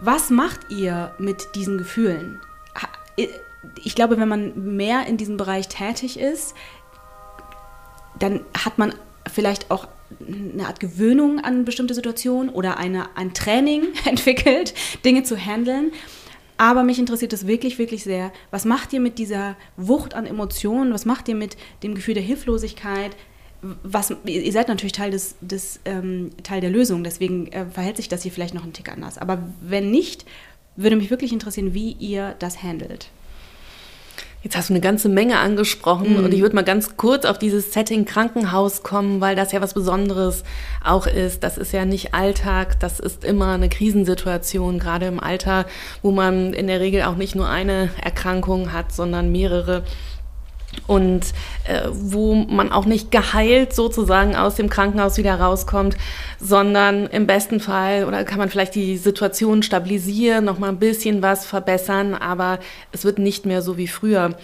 was macht ihr mit diesen Gefühlen? Ich glaube, wenn man mehr in diesem Bereich tätig ist, dann hat man vielleicht auch eine Art Gewöhnung an bestimmte Situationen oder eine, ein Training entwickelt, Dinge zu handeln. Aber mich interessiert es wirklich, wirklich sehr. Was macht ihr mit dieser Wucht an Emotionen? Was macht ihr mit dem Gefühl der Hilflosigkeit? Was, ihr seid natürlich Teil, des, des ähm, Teil der Lösung, deswegen äh, verhält sich das hier vielleicht noch ein Tick anders. Aber wenn nicht, würde mich wirklich interessieren, wie ihr das handelt. Jetzt hast du eine ganze Menge angesprochen mhm. und ich würde mal ganz kurz auf dieses Setting Krankenhaus kommen, weil das ja was Besonderes auch ist. Das ist ja nicht Alltag, das ist immer eine Krisensituation, gerade im Alter, wo man in der Regel auch nicht nur eine Erkrankung hat, sondern mehrere und äh, wo man auch nicht geheilt sozusagen aus dem Krankenhaus wieder rauskommt, sondern im besten Fall oder kann man vielleicht die Situation stabilisieren, noch mal ein bisschen was verbessern, aber es wird nicht mehr so wie früher.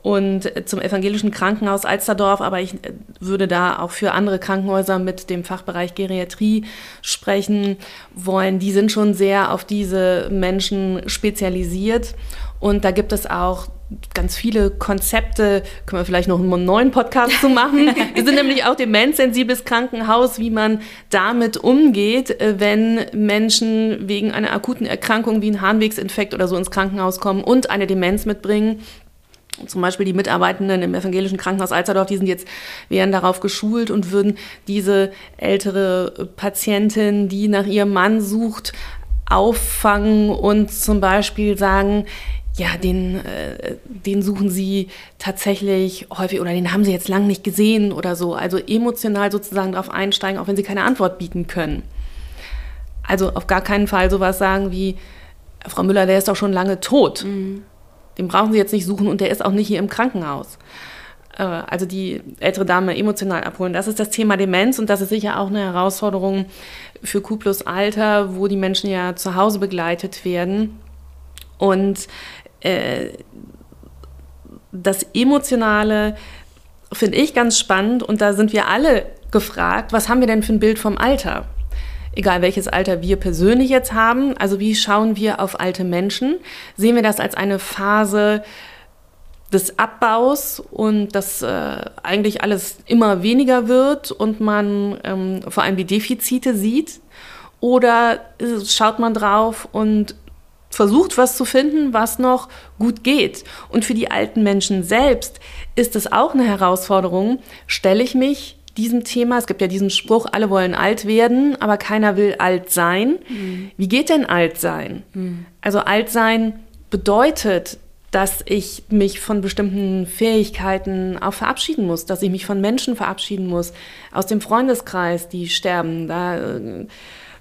Und zum evangelischen Krankenhaus Alsterdorf, aber ich äh, würde da auch für andere Krankenhäuser mit dem Fachbereich Geriatrie sprechen wollen. Die sind schon sehr auf diese Menschen spezialisiert. Und da gibt es auch ganz viele Konzepte, können wir vielleicht noch einen neuen Podcast zu machen. Wir sind nämlich auch demenzsensibles Krankenhaus, wie man damit umgeht, äh, wenn Menschen wegen einer akuten Erkrankung wie ein Harnwegsinfekt oder so ins Krankenhaus kommen und eine Demenz mitbringen. Zum Beispiel die Mitarbeitenden im evangelischen Krankenhaus Alsterdorf, die sind jetzt, wären darauf geschult und würden diese ältere Patientin, die nach ihrem Mann sucht, auffangen und zum Beispiel sagen, ja, den, äh, den suchen sie tatsächlich häufig oder den haben sie jetzt lang nicht gesehen oder so. Also emotional sozusagen darauf einsteigen, auch wenn sie keine Antwort bieten können. Also auf gar keinen Fall sowas sagen wie, Frau Müller, der ist doch schon lange tot. Mhm. Den brauchen Sie jetzt nicht suchen und der ist auch nicht hier im Krankenhaus. Äh, also die ältere Dame emotional abholen. Das ist das Thema Demenz und das ist sicher auch eine Herausforderung für Q plus Alter, wo die Menschen ja zu Hause begleitet werden. Und äh, das Emotionale finde ich ganz spannend und da sind wir alle gefragt, was haben wir denn für ein Bild vom Alter? Egal welches Alter wir persönlich jetzt haben, also wie schauen wir auf alte Menschen? Sehen wir das als eine Phase des Abbaus und dass äh, eigentlich alles immer weniger wird und man ähm, vor allem die Defizite sieht? Oder schaut man drauf und versucht, was zu finden, was noch gut geht. Und für die alten Menschen selbst ist es auch eine Herausforderung. Stelle ich mich diesem Thema, es gibt ja diesen Spruch, alle wollen alt werden, aber keiner will alt sein. Mhm. Wie geht denn alt sein? Mhm. Also alt sein bedeutet, dass ich mich von bestimmten Fähigkeiten auch verabschieden muss, dass ich mich von Menschen verabschieden muss, aus dem Freundeskreis, die sterben. Da äh,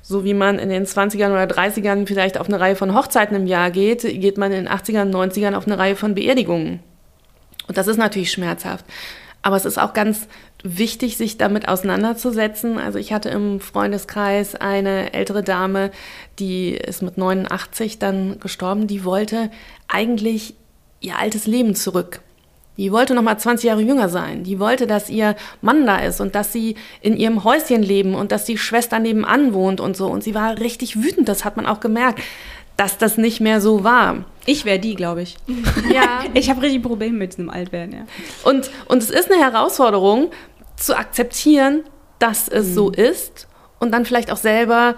so wie man in den 20ern oder 30ern vielleicht auf eine Reihe von Hochzeiten im Jahr geht, geht man in den 80ern, 90ern auf eine Reihe von Beerdigungen. Und das ist natürlich schmerzhaft. Aber es ist auch ganz wichtig, sich damit auseinanderzusetzen. Also ich hatte im Freundeskreis eine ältere Dame, die ist mit 89 dann gestorben, die wollte eigentlich ihr altes Leben zurück. Die wollte noch mal 20 Jahre jünger sein. Die wollte, dass ihr Mann da ist und dass sie in ihrem Häuschen leben und dass die Schwester nebenan wohnt und so. Und sie war richtig wütend, das hat man auch gemerkt, dass das nicht mehr so war. Ich wäre die, glaube ich. Ja. ich habe richtig Probleme mit diesem Altwerden, ja. Und, und es ist eine Herausforderung, zu akzeptieren, dass es mhm. so ist und dann vielleicht auch selber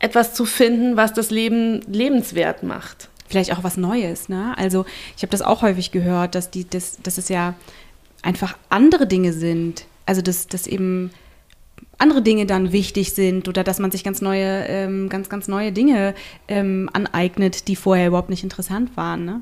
etwas zu finden, was das Leben lebenswert macht vielleicht auch was Neues. Ne? Also ich habe das auch häufig gehört, dass, die, dass, dass es ja einfach andere Dinge sind. Also dass, dass eben andere Dinge dann wichtig sind oder dass man sich ganz neue, ähm, ganz, ganz neue Dinge ähm, aneignet, die vorher überhaupt nicht interessant waren. Ne?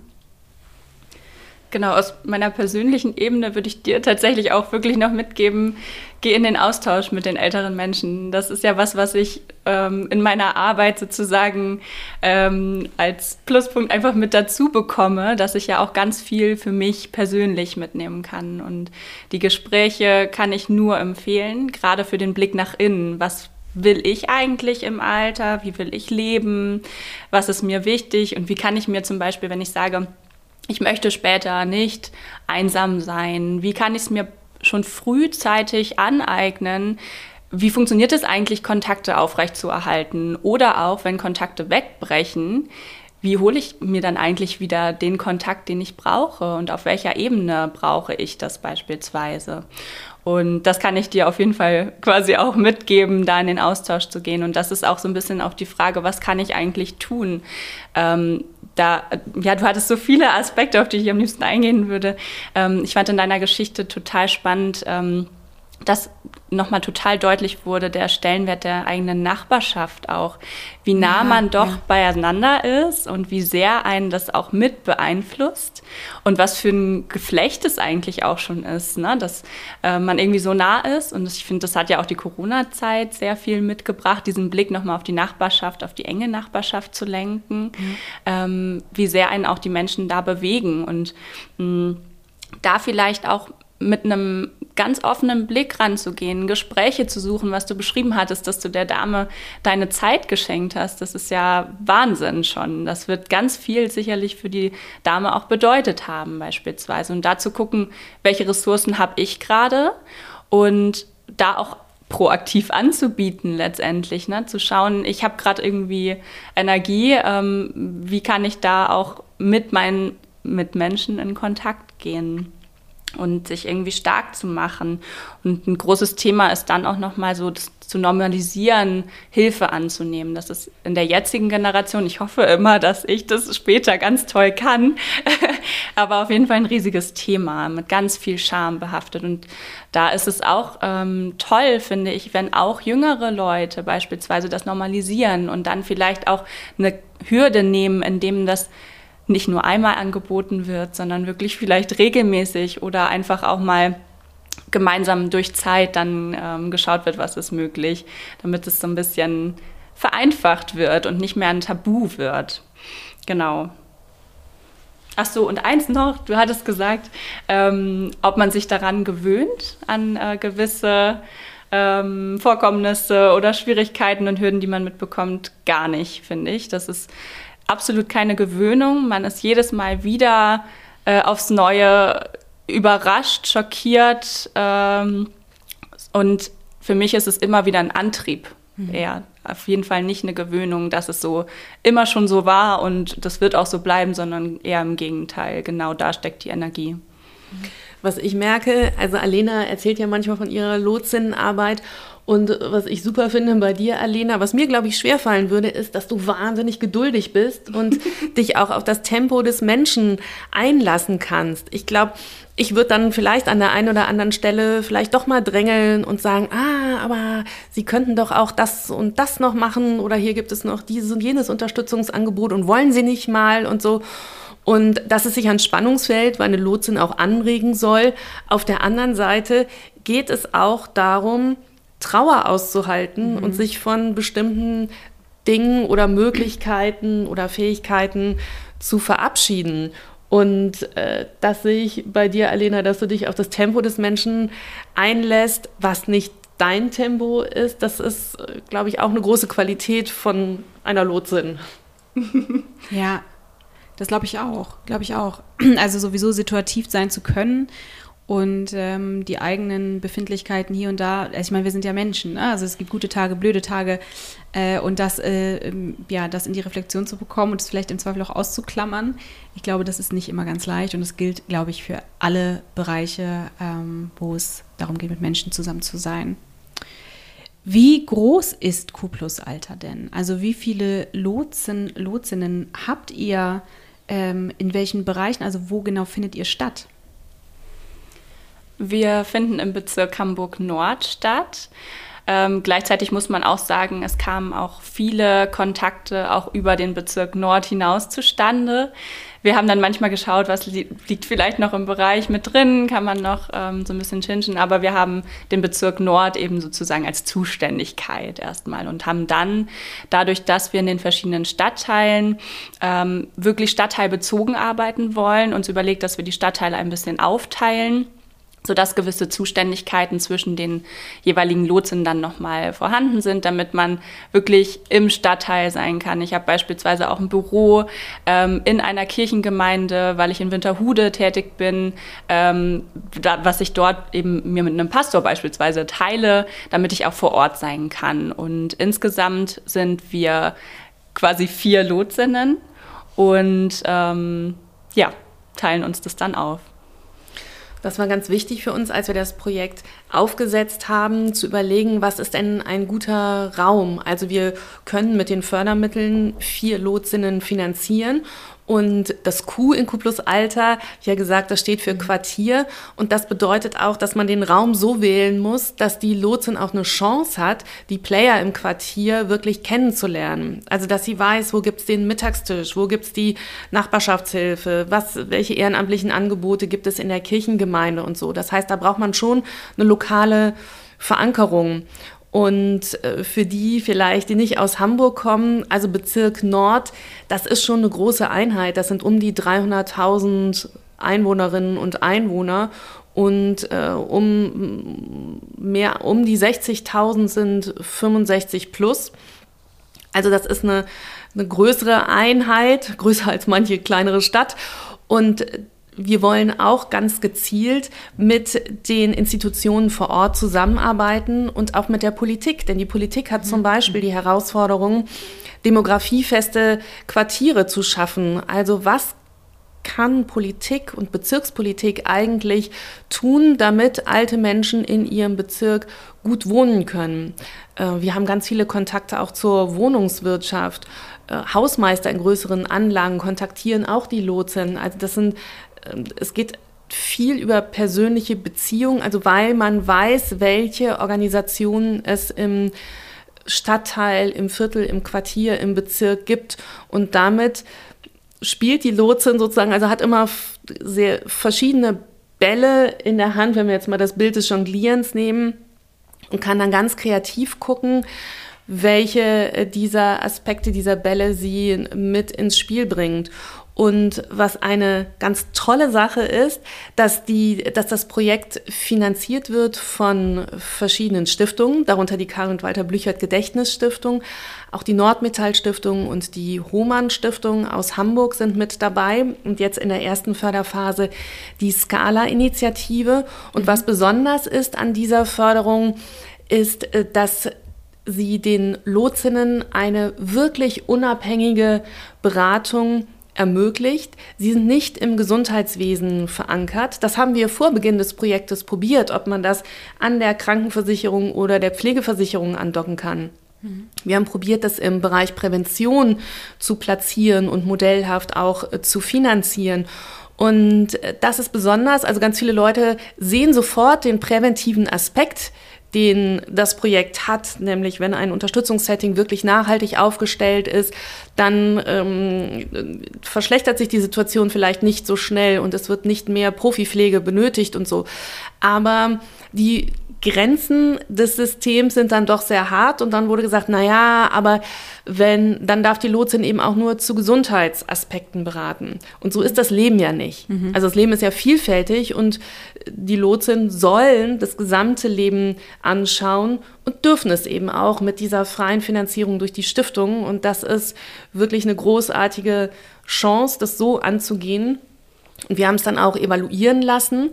Genau, aus meiner persönlichen Ebene würde ich dir tatsächlich auch wirklich noch mitgeben, geh in den Austausch mit den älteren Menschen. Das ist ja was, was ich ähm, in meiner Arbeit sozusagen ähm, als Pluspunkt einfach mit dazu bekomme, dass ich ja auch ganz viel für mich persönlich mitnehmen kann. Und die Gespräche kann ich nur empfehlen, gerade für den Blick nach innen. Was will ich eigentlich im Alter? Wie will ich leben? Was ist mir wichtig? Und wie kann ich mir zum Beispiel, wenn ich sage, ich möchte später nicht einsam sein. Wie kann ich es mir schon frühzeitig aneignen? Wie funktioniert es eigentlich, Kontakte aufrechtzuerhalten? Oder auch, wenn Kontakte wegbrechen, wie hole ich mir dann eigentlich wieder den Kontakt, den ich brauche? Und auf welcher Ebene brauche ich das beispielsweise? Und das kann ich dir auf jeden Fall quasi auch mitgeben, da in den Austausch zu gehen. Und das ist auch so ein bisschen auch die Frage, was kann ich eigentlich tun? Ähm, da, ja, du hattest so viele Aspekte, auf die ich am liebsten eingehen würde. Ähm, ich fand in deiner Geschichte total spannend, ähm, dass nochmal total deutlich wurde, der Stellenwert der eigenen Nachbarschaft auch, wie nah ja, man doch ja. beieinander ist und wie sehr einen das auch mit beeinflusst und was für ein Geflecht es eigentlich auch schon ist, ne? dass äh, man irgendwie so nah ist und ich finde, das hat ja auch die Corona-Zeit sehr viel mitgebracht, diesen Blick nochmal auf die Nachbarschaft, auf die enge Nachbarschaft zu lenken, mhm. ähm, wie sehr einen auch die Menschen da bewegen und mh, da vielleicht auch mit einem ganz offenen Blick ranzugehen, Gespräche zu suchen, was du beschrieben hattest, dass du der Dame deine Zeit geschenkt hast. Das ist ja Wahnsinn schon. Das wird ganz viel sicherlich für die Dame auch bedeutet haben beispielsweise. Und da zu gucken, welche Ressourcen habe ich gerade und da auch proaktiv anzubieten letztendlich, ne? zu schauen, ich habe gerade irgendwie Energie, ähm, wie kann ich da auch mit meinen Mitmenschen in Kontakt gehen und sich irgendwie stark zu machen. Und ein großes Thema ist dann auch nochmal so, das zu normalisieren, Hilfe anzunehmen. Das ist in der jetzigen Generation, ich hoffe immer, dass ich das später ganz toll kann, aber auf jeden Fall ein riesiges Thema, mit ganz viel Scham behaftet. Und da ist es auch ähm, toll, finde ich, wenn auch jüngere Leute beispielsweise das normalisieren und dann vielleicht auch eine Hürde nehmen, indem das nicht nur einmal angeboten wird, sondern wirklich vielleicht regelmäßig oder einfach auch mal gemeinsam durch Zeit dann ähm, geschaut wird, was ist möglich, damit es so ein bisschen vereinfacht wird und nicht mehr ein Tabu wird. Genau. Ach so, und eins noch, du hattest gesagt, ähm, ob man sich daran gewöhnt, an äh, gewisse ähm, Vorkommnisse oder Schwierigkeiten und Hürden, die man mitbekommt, gar nicht, finde ich. Das ist absolut keine Gewöhnung. Man ist jedes Mal wieder äh, aufs Neue überrascht, schockiert. Ähm, und für mich ist es immer wieder ein Antrieb. Mhm. Eher auf jeden Fall nicht eine Gewöhnung, dass es so immer schon so war und das wird auch so bleiben, sondern eher im Gegenteil. Genau da steckt die Energie. Was ich merke, also Alena erzählt ja manchmal von ihrer Lotsinnenarbeit und was ich super finde bei dir, Alena, was mir, glaube ich, schwerfallen würde, ist, dass du wahnsinnig geduldig bist und dich auch auf das Tempo des Menschen einlassen kannst. Ich glaube, ich würde dann vielleicht an der einen oder anderen Stelle vielleicht doch mal drängeln und sagen, ah, aber Sie könnten doch auch das und das noch machen oder hier gibt es noch dieses und jenes Unterstützungsangebot und wollen Sie nicht mal und so. Und dass es sich an Spannungsfeld, weil eine Lotsin auch anregen soll. Auf der anderen Seite geht es auch darum, Trauer auszuhalten mhm. und sich von bestimmten Dingen oder Möglichkeiten oder Fähigkeiten zu verabschieden. Und äh, das sehe ich bei dir, Alena, dass du dich auf das Tempo des Menschen einlässt, was nicht dein Tempo ist. Das ist, glaube ich, auch eine große Qualität von einer Lotsin. ja, das glaube ich auch. Glaube ich auch. Also sowieso situativ sein zu können und ähm, die eigenen Befindlichkeiten hier und da. Also ich meine, wir sind ja Menschen, ne? also es gibt gute Tage, blöde Tage äh, und das, äh, ja, das in die Reflexion zu bekommen und es vielleicht im Zweifel auch auszuklammern. Ich glaube, das ist nicht immer ganz leicht und es gilt, glaube ich, für alle Bereiche, ähm, wo es darum geht, mit Menschen zusammen zu sein. Wie groß ist Q Plus Alter denn? Also wie viele Lotsen, Lotsinnen habt ihr? Ähm, in welchen Bereichen? Also wo genau findet ihr statt? Wir finden im Bezirk Hamburg Nord statt. Ähm, gleichzeitig muss man auch sagen, es kamen auch viele Kontakte auch über den Bezirk Nord hinaus zustande wir haben dann manchmal geschaut, was li liegt vielleicht noch im Bereich mit drin, kann man noch ähm, so ein bisschen chinchen, aber wir haben den Bezirk Nord eben sozusagen als Zuständigkeit erstmal und haben dann dadurch, dass wir in den verschiedenen Stadtteilen ähm, wirklich stadtteilbezogen arbeiten wollen, uns überlegt, dass wir die Stadtteile ein bisschen aufteilen sodass gewisse Zuständigkeiten zwischen den jeweiligen Lotsen dann nochmal vorhanden sind, damit man wirklich im Stadtteil sein kann. Ich habe beispielsweise auch ein Büro ähm, in einer Kirchengemeinde, weil ich in Winterhude tätig bin, ähm, da, was ich dort eben mir mit einem Pastor beispielsweise teile, damit ich auch vor Ort sein kann. Und insgesamt sind wir quasi vier Lotsinnen und ähm, ja, teilen uns das dann auf. Das war ganz wichtig für uns, als wir das Projekt aufgesetzt haben, zu überlegen, was ist denn ein guter Raum. Also wir können mit den Fördermitteln vier Lotsinnen finanzieren und das Q in Q plus Alter, wie ja gesagt, das steht für Quartier. Und das bedeutet auch, dass man den Raum so wählen muss, dass die Lotsin auch eine Chance hat, die Player im Quartier wirklich kennenzulernen. Also dass sie weiß, wo gibt's den Mittagstisch, wo gibt's die Nachbarschaftshilfe, was, welche ehrenamtlichen Angebote gibt es in der Kirchengemeinde und so. Das heißt, da braucht man schon eine lokale Verankerung. Und äh, für die vielleicht, die nicht aus Hamburg kommen, also Bezirk Nord, das ist schon eine große Einheit. Das sind um die 300.000 Einwohnerinnen und Einwohner. Und äh, um mehr, um die 60.000 sind 65 plus. Also das ist eine, eine größere Einheit, größer als manche kleinere Stadt. Und wir wollen auch ganz gezielt mit den Institutionen vor Ort zusammenarbeiten und auch mit der Politik. Denn die Politik hat zum Beispiel die Herausforderung, demografiefeste Quartiere zu schaffen. Also was kann Politik und Bezirkspolitik eigentlich tun, damit alte Menschen in ihrem Bezirk gut wohnen können? Äh, wir haben ganz viele Kontakte auch zur Wohnungswirtschaft. Äh, Hausmeister in größeren Anlagen kontaktieren auch die Lotsen. Also das sind es geht viel über persönliche Beziehungen, also weil man weiß, welche Organisationen es im Stadtteil, im Viertel, im Quartier, im Bezirk gibt und damit spielt die Lotsin sozusagen, also hat immer sehr verschiedene Bälle in der Hand, wenn wir jetzt mal das Bild des Jonglierens nehmen und kann dann ganz kreativ gucken, welche dieser Aspekte dieser Bälle sie mit ins Spiel bringt. Und was eine ganz tolle Sache ist, dass, die, dass das Projekt finanziert wird von verschiedenen Stiftungen, darunter die Karl und Walter Blüchert Gedächtnisstiftung, auch die Nordmetall Stiftung und die Hohmann Stiftung aus Hamburg sind mit dabei und jetzt in der ersten Förderphase die Scala Initiative. Und was besonders ist an dieser Förderung, ist, äh, dass sie den Lotsinnen eine wirklich unabhängige Beratung ermöglicht. Sie sind nicht im Gesundheitswesen verankert. Das haben wir vor Beginn des Projektes probiert, ob man das an der Krankenversicherung oder der Pflegeversicherung andocken kann. Mhm. Wir haben probiert, das im Bereich Prävention zu platzieren und modellhaft auch äh, zu finanzieren. Und äh, das ist besonders, also ganz viele Leute sehen sofort den präventiven Aspekt den das Projekt hat, nämlich wenn ein Unterstützungssetting wirklich nachhaltig aufgestellt ist, dann ähm, verschlechtert sich die Situation vielleicht nicht so schnell und es wird nicht mehr Profipflege benötigt und so. Aber die Grenzen des Systems sind dann doch sehr hart und dann wurde gesagt, na ja, aber wenn, dann darf die Lotsin eben auch nur zu Gesundheitsaspekten beraten. Und so ist das Leben ja nicht. Mhm. Also das Leben ist ja vielfältig und die Lotsin sollen das gesamte Leben anschauen und dürfen es eben auch mit dieser freien Finanzierung durch die Stiftung. Und das ist wirklich eine großartige Chance, das so anzugehen. Und wir haben es dann auch evaluieren lassen.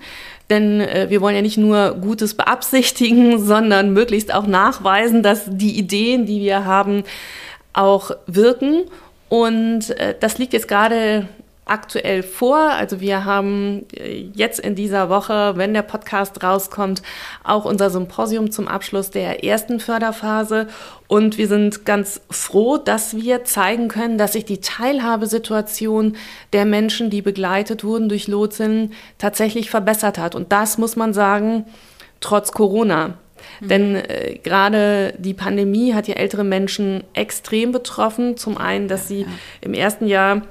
Denn äh, wir wollen ja nicht nur Gutes beabsichtigen, sondern möglichst auch nachweisen, dass die Ideen, die wir haben, auch wirken. Und äh, das liegt jetzt gerade aktuell vor. Also wir haben äh, jetzt in dieser Woche, wenn der Podcast rauskommt, auch unser Symposium zum Abschluss der ersten Förderphase. Und wir sind ganz froh, dass wir zeigen können, dass sich die Teilhabesituation der Menschen, die begleitet wurden durch Lotsen, tatsächlich verbessert hat. Und das muss man sagen, trotz Corona. Mhm. Denn äh, gerade die Pandemie hat ja ältere Menschen extrem betroffen. Zum einen, dass sie ja. im ersten Jahr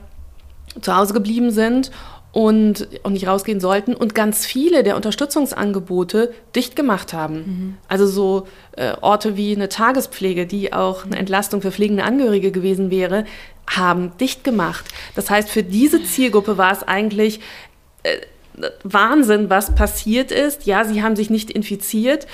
zu Hause geblieben sind und, und nicht rausgehen sollten und ganz viele der Unterstützungsangebote dicht gemacht haben. Mhm. Also so äh, Orte wie eine Tagespflege, die auch eine Entlastung für pflegende Angehörige gewesen wäre, haben dicht gemacht. Das heißt, für diese Zielgruppe war es eigentlich äh, Wahnsinn, was passiert ist. Ja, sie haben sich nicht infiziert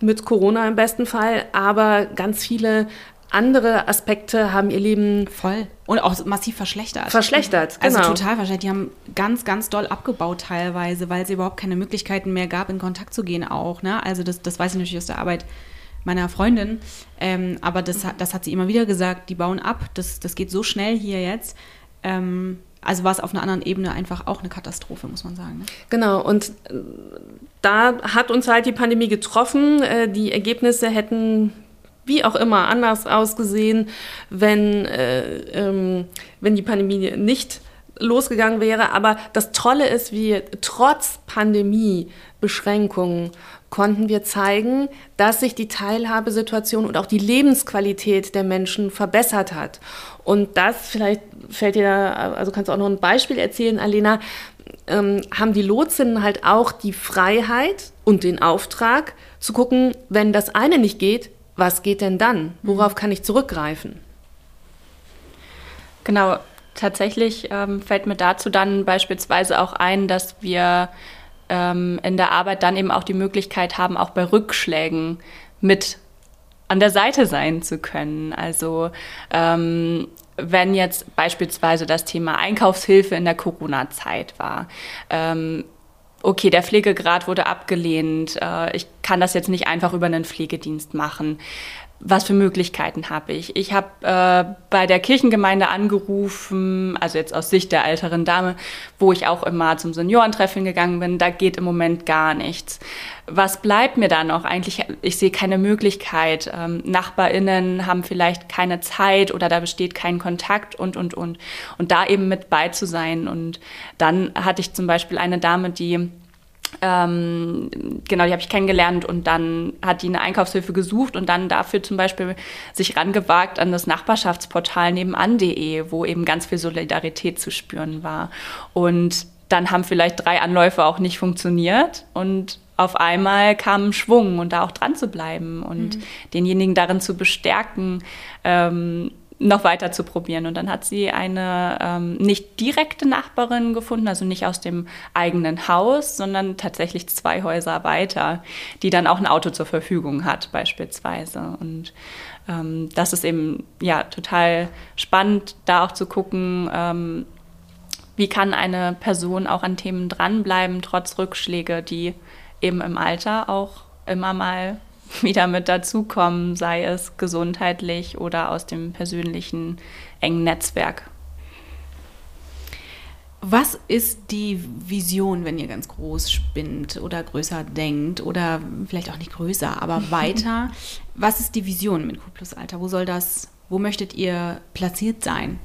mit Corona im besten Fall, aber ganz viele andere Aspekte haben ihr Leben voll und auch massiv verschlechtert. Verschlechtert, also genau. Also total verschlechtert. Die haben ganz, ganz doll abgebaut teilweise, weil es überhaupt keine Möglichkeiten mehr gab, in Kontakt zu gehen auch. Ne? Also das, das weiß ich natürlich aus der Arbeit meiner Freundin. Ähm, aber das, das hat sie immer wieder gesagt, die bauen ab. Das, das geht so schnell hier jetzt. Ähm, also war es auf einer anderen Ebene einfach auch eine Katastrophe, muss man sagen. Ne? Genau, und äh, da hat uns halt die Pandemie getroffen. Äh, die Ergebnisse hätten wie auch immer anders ausgesehen, wenn, äh, ähm, wenn die Pandemie nicht losgegangen wäre. Aber das Tolle ist, wir trotz Pandemie, Beschränkungen, konnten wir zeigen, dass sich die Teilhabesituation und auch die Lebensqualität der Menschen verbessert hat. Und das, vielleicht fällt dir da, also kannst du auch noch ein Beispiel erzählen, Alena, ähm, haben die Lotsinnen halt auch die Freiheit und den Auftrag zu gucken, wenn das eine nicht geht, was geht denn dann? Worauf kann ich zurückgreifen? Genau, tatsächlich ähm, fällt mir dazu dann beispielsweise auch ein, dass wir ähm, in der Arbeit dann eben auch die Möglichkeit haben, auch bei Rückschlägen mit an der Seite sein zu können. Also ähm, wenn jetzt beispielsweise das Thema Einkaufshilfe in der Corona-Zeit war, ähm, okay, der Pflegegrad wurde abgelehnt, äh, ich kann das jetzt nicht einfach über einen Pflegedienst machen was für Möglichkeiten habe ich? Ich habe äh, bei der Kirchengemeinde angerufen, also jetzt aus Sicht der älteren Dame, wo ich auch immer zum Seniorentreffen gegangen bin. Da geht im Moment gar nichts. Was bleibt mir da noch? Eigentlich, ich sehe keine Möglichkeit. Ähm, NachbarInnen haben vielleicht keine Zeit oder da besteht kein Kontakt und, und, und. Und da eben mit bei zu sein. Und dann hatte ich zum Beispiel eine Dame, die ähm, genau, die habe ich kennengelernt und dann hat die eine Einkaufshilfe gesucht und dann dafür zum Beispiel sich rangewagt an das Nachbarschaftsportal nebenan.de, wo eben ganz viel Solidarität zu spüren war. Und dann haben vielleicht drei Anläufe auch nicht funktioniert und auf einmal kam Schwung und da auch dran zu bleiben und mhm. denjenigen darin zu bestärken, ähm, noch weiter zu probieren. Und dann hat sie eine ähm, nicht direkte Nachbarin gefunden, also nicht aus dem eigenen Haus, sondern tatsächlich zwei Häuser weiter, die dann auch ein Auto zur Verfügung hat, beispielsweise. Und ähm, das ist eben ja total spannend, da auch zu gucken, ähm, wie kann eine Person auch an Themen dranbleiben, trotz Rückschläge, die eben im Alter auch immer mal wieder mit dazukommen, sei es gesundheitlich oder aus dem persönlichen engen Netzwerk. Was ist die Vision, wenn ihr ganz groß spinnt oder größer denkt oder vielleicht auch nicht größer, aber weiter? Was ist die Vision mit Q Plus Alter? Wo soll das, wo möchtet ihr platziert sein?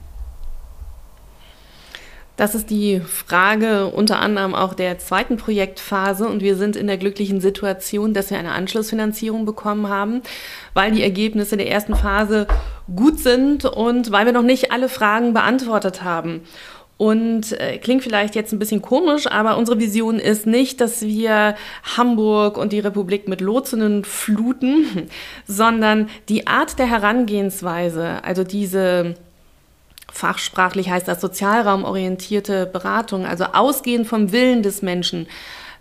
Das ist die Frage unter anderem auch der zweiten Projektphase und wir sind in der glücklichen Situation, dass wir eine Anschlussfinanzierung bekommen haben, weil die Ergebnisse der ersten Phase gut sind und weil wir noch nicht alle Fragen beantwortet haben. Und äh, klingt vielleicht jetzt ein bisschen komisch, aber unsere Vision ist nicht, dass wir Hamburg und die Republik mit Lotsinnen fluten, sondern die Art der Herangehensweise, also diese Fachsprachlich heißt das sozialraumorientierte Beratung, also ausgehend vom Willen des Menschen.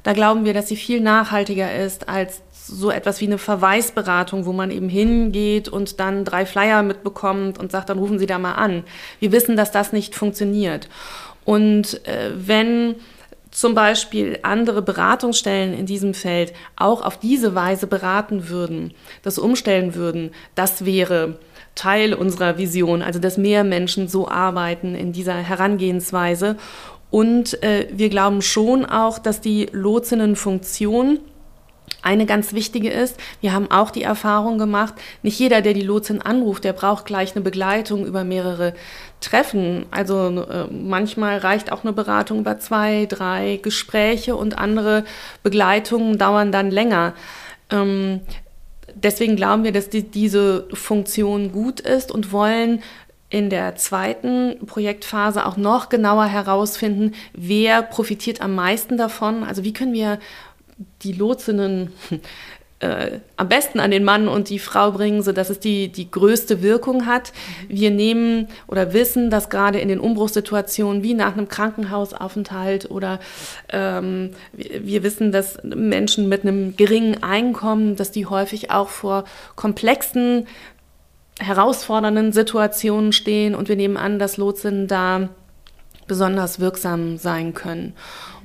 Da glauben wir, dass sie viel nachhaltiger ist als so etwas wie eine Verweisberatung, wo man eben hingeht und dann drei Flyer mitbekommt und sagt, dann rufen Sie da mal an. Wir wissen, dass das nicht funktioniert. Und äh, wenn zum Beispiel andere Beratungsstellen in diesem Feld auch auf diese Weise beraten würden, das umstellen würden, das wäre Teil unserer Vision, also dass mehr Menschen so arbeiten in dieser Herangehensweise. Und äh, wir glauben schon auch, dass die Lotsinnenfunktion eine ganz wichtige ist. Wir haben auch die Erfahrung gemacht, nicht jeder, der die Lotsin anruft, der braucht gleich eine Begleitung über mehrere Treffen. Also äh, manchmal reicht auch eine Beratung über zwei, drei Gespräche und andere Begleitungen dauern dann länger. Ähm, deswegen glauben wir, dass die, diese Funktion gut ist und wollen in der zweiten Projektphase auch noch genauer herausfinden, wer profitiert am meisten davon. Also wie können wir die Lotsinnen äh, am besten an den Mann und die Frau bringen, sodass es die, die größte Wirkung hat. Wir nehmen oder wissen, dass gerade in den Umbruchssituationen wie nach einem Krankenhausaufenthalt oder ähm, wir wissen, dass Menschen mit einem geringen Einkommen, dass die häufig auch vor komplexen, herausfordernden Situationen stehen und wir nehmen an, dass Lotsen da besonders wirksam sein können.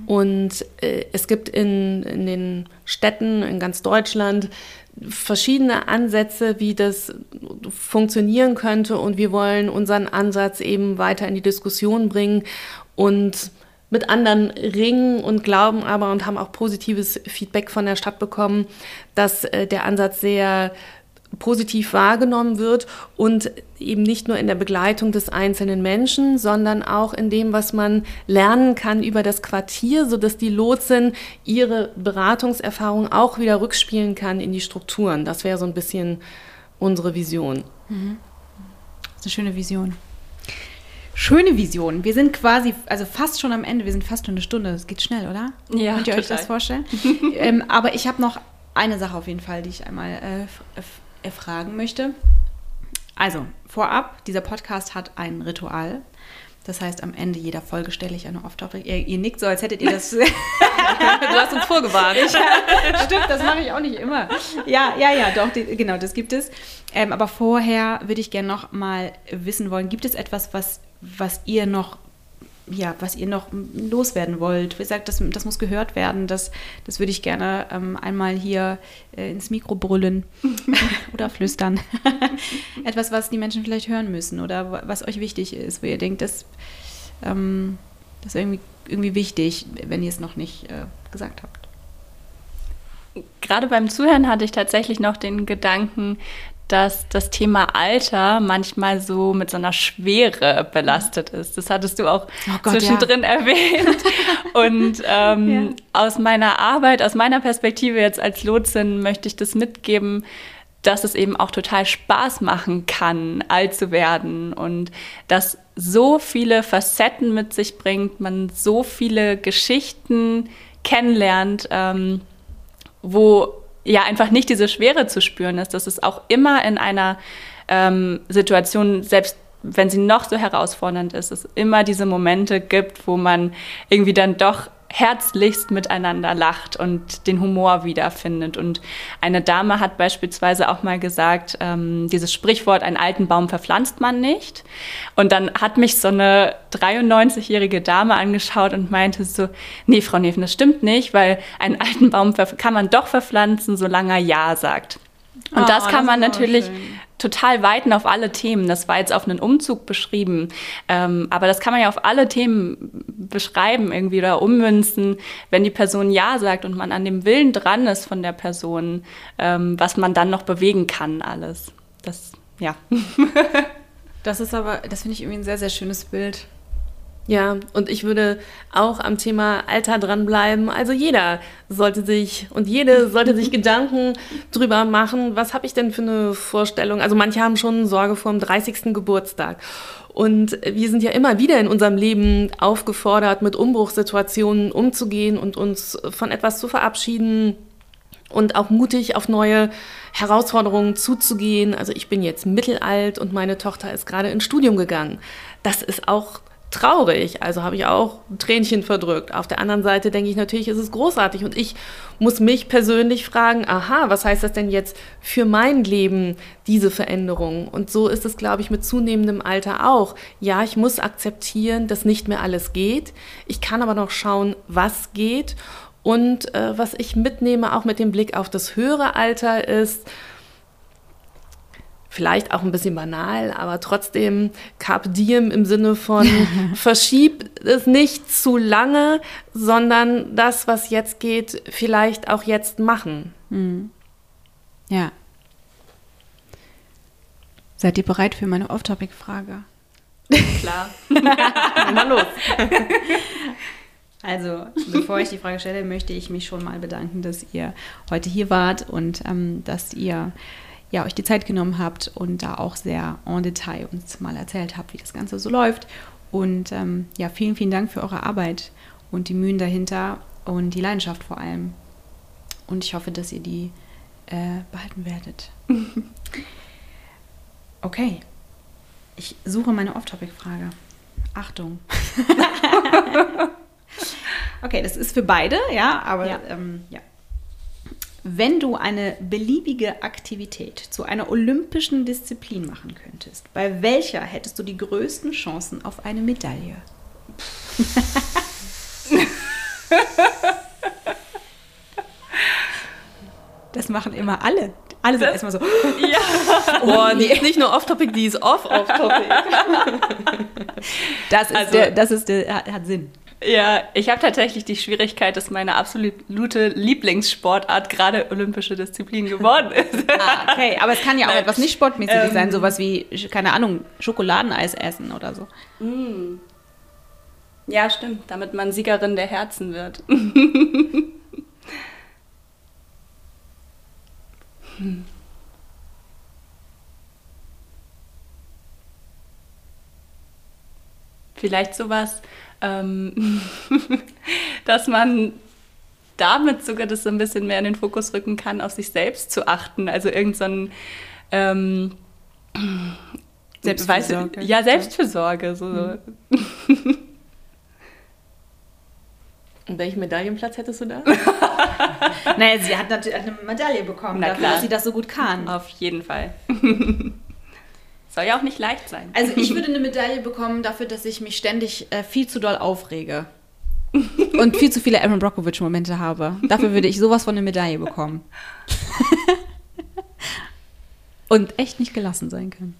Und äh, es gibt in, in den Städten in ganz Deutschland verschiedene Ansätze, wie das funktionieren könnte. Und wir wollen unseren Ansatz eben weiter in die Diskussion bringen und mit anderen ringen und glauben aber und haben auch positives Feedback von der Stadt bekommen, dass äh, der Ansatz sehr positiv wahrgenommen wird und eben nicht nur in der Begleitung des einzelnen Menschen, sondern auch in dem, was man lernen kann über das Quartier, sodass die Lotsin ihre Beratungserfahrung auch wieder rückspielen kann in die Strukturen. Das wäre so ein bisschen unsere Vision. Mhm. Das ist eine schöne Vision. Schöne Vision. Wir sind quasi, also fast schon am Ende. Wir sind fast schon eine Stunde. Das geht schnell, oder? Ja. Könnt ihr total. euch das vorstellen? ähm, aber ich habe noch eine Sache auf jeden Fall, die ich einmal äh, erfragen möchte. Also, vorab, dieser Podcast hat ein Ritual. Das heißt, am Ende jeder Folge stelle ich eine Off-Topic. Ihr, ihr, nickt so, als hättet ihr das. du hast uns vorgewarnt. Ja, stimmt, das mache ich auch nicht immer. Ja, ja, ja, doch, die, genau, das gibt es. Ähm, aber vorher würde ich gerne noch mal wissen wollen: Gibt es etwas, was, was ihr noch ja, was ihr noch loswerden wollt. Wie gesagt, das, das muss gehört werden. Das, das würde ich gerne ähm, einmal hier äh, ins Mikro brüllen oder flüstern. Etwas, was die Menschen vielleicht hören müssen oder was euch wichtig ist, wo ihr denkt, das, ähm, das ist irgendwie, irgendwie wichtig, wenn ihr es noch nicht äh, gesagt habt. Gerade beim Zuhören hatte ich tatsächlich noch den Gedanken, dass das Thema Alter manchmal so mit so einer Schwere belastet ist. Das hattest du auch oh Gott, zwischendrin ja. erwähnt. Und ähm, ja. aus meiner Arbeit, aus meiner Perspektive jetzt als Lotsin möchte ich das mitgeben, dass es eben auch total Spaß machen kann, alt zu werden und dass so viele Facetten mit sich bringt, man so viele Geschichten kennenlernt, ähm, wo ja einfach nicht diese Schwere zu spüren ist, dass es auch immer in einer ähm, Situation, selbst wenn sie noch so herausfordernd ist, es immer diese Momente gibt, wo man irgendwie dann doch herzlichst miteinander lacht und den Humor wiederfindet. Und eine Dame hat beispielsweise auch mal gesagt, ähm, dieses Sprichwort, einen alten Baum verpflanzt man nicht. Und dann hat mich so eine 93-jährige Dame angeschaut und meinte so, nee, Frau Neven, das stimmt nicht, weil einen alten Baum kann man doch verpflanzen, solange er Ja sagt. Und oh, das kann das man natürlich total weiten auf alle Themen. Das war jetzt auf einen Umzug beschrieben. Ähm, aber das kann man ja auf alle Themen beschreiben irgendwie oder ummünzen, wenn die Person Ja sagt und man an dem Willen dran ist von der Person, ähm, was man dann noch bewegen kann, alles. Das, ja. das ist aber, das finde ich irgendwie ein sehr, sehr schönes Bild. Ja, und ich würde auch am Thema Alter dranbleiben. Also jeder sollte sich und jede sollte sich Gedanken drüber machen, was habe ich denn für eine Vorstellung? Also manche haben schon Sorge vor dem 30. Geburtstag. Und wir sind ja immer wieder in unserem Leben aufgefordert, mit Umbruchssituationen umzugehen und uns von etwas zu verabschieden, und auch mutig auf neue Herausforderungen zuzugehen. Also ich bin jetzt mittelalt und meine Tochter ist gerade ins Studium gegangen. Das ist auch traurig. Also habe ich auch ein Tränchen verdrückt. Auf der anderen Seite denke ich natürlich, ist es großartig. Und ich muss mich persönlich fragen, aha, was heißt das denn jetzt für mein Leben, diese Veränderung? Und so ist es, glaube ich, mit zunehmendem Alter auch. Ja, ich muss akzeptieren, dass nicht mehr alles geht. Ich kann aber noch schauen, was geht. Und äh, was ich mitnehme, auch mit dem Blick auf das höhere Alter, ist, vielleicht auch ein bisschen banal, aber trotzdem Carpe Diem im Sinne von verschieb es nicht zu lange, sondern das, was jetzt geht, vielleicht auch jetzt machen. Mhm. Ja. Seid ihr bereit für meine Off-Topic-Frage? Klar. Na los. Also, bevor ich die Frage stelle, möchte ich mich schon mal bedanken, dass ihr heute hier wart und ähm, dass ihr ja, euch die Zeit genommen habt und da auch sehr en Detail uns mal erzählt habt, wie das Ganze so läuft. Und ähm, ja, vielen, vielen Dank für eure Arbeit und die Mühen dahinter und die Leidenschaft vor allem. Und ich hoffe, dass ihr die äh, behalten werdet. Okay, ich suche meine Off-Topic-Frage. Achtung. okay, das ist für beide, ja, aber ja. Ähm, ja. Wenn du eine beliebige Aktivität zu einer olympischen Disziplin machen könntest, bei welcher hättest du die größten Chancen auf eine Medaille? das machen immer alle. Alle sind erstmal so. Ja. Boah, die ist nicht nur off-topic, die ist off-off-topic. das ist also, der, das ist der, hat Sinn. Ja, ich habe tatsächlich die Schwierigkeit, dass meine absolute Lieblingssportart gerade olympische Disziplin geworden ist. ah, okay. Aber es kann ja auch Nein. etwas nicht sportmäßiges ähm, sein, sowas wie, keine Ahnung, Schokoladeneis essen oder so. Mm. Ja, stimmt, damit man Siegerin der Herzen wird. hm. Vielleicht sowas ähm, dass man damit sogar das so ein bisschen mehr in den Fokus rücken kann, auf sich selbst zu achten. Also irgend so ein ähm, Selbstfürsorge. Weiß, ja, Selbstfürsorge. So. Mhm. Und welchen Medaillenplatz hättest du da? naja, sie hat natürlich eine Medaille bekommen, Na dafür, klar. dass sie das so gut kann. Auf jeden Fall. Soll ja auch nicht leicht sein. Also ich würde eine Medaille bekommen dafür, dass ich mich ständig äh, viel zu doll aufrege. Und viel zu viele Aaron Brockovich-Momente habe. Dafür würde ich sowas von eine Medaille bekommen. Und echt nicht gelassen sein können.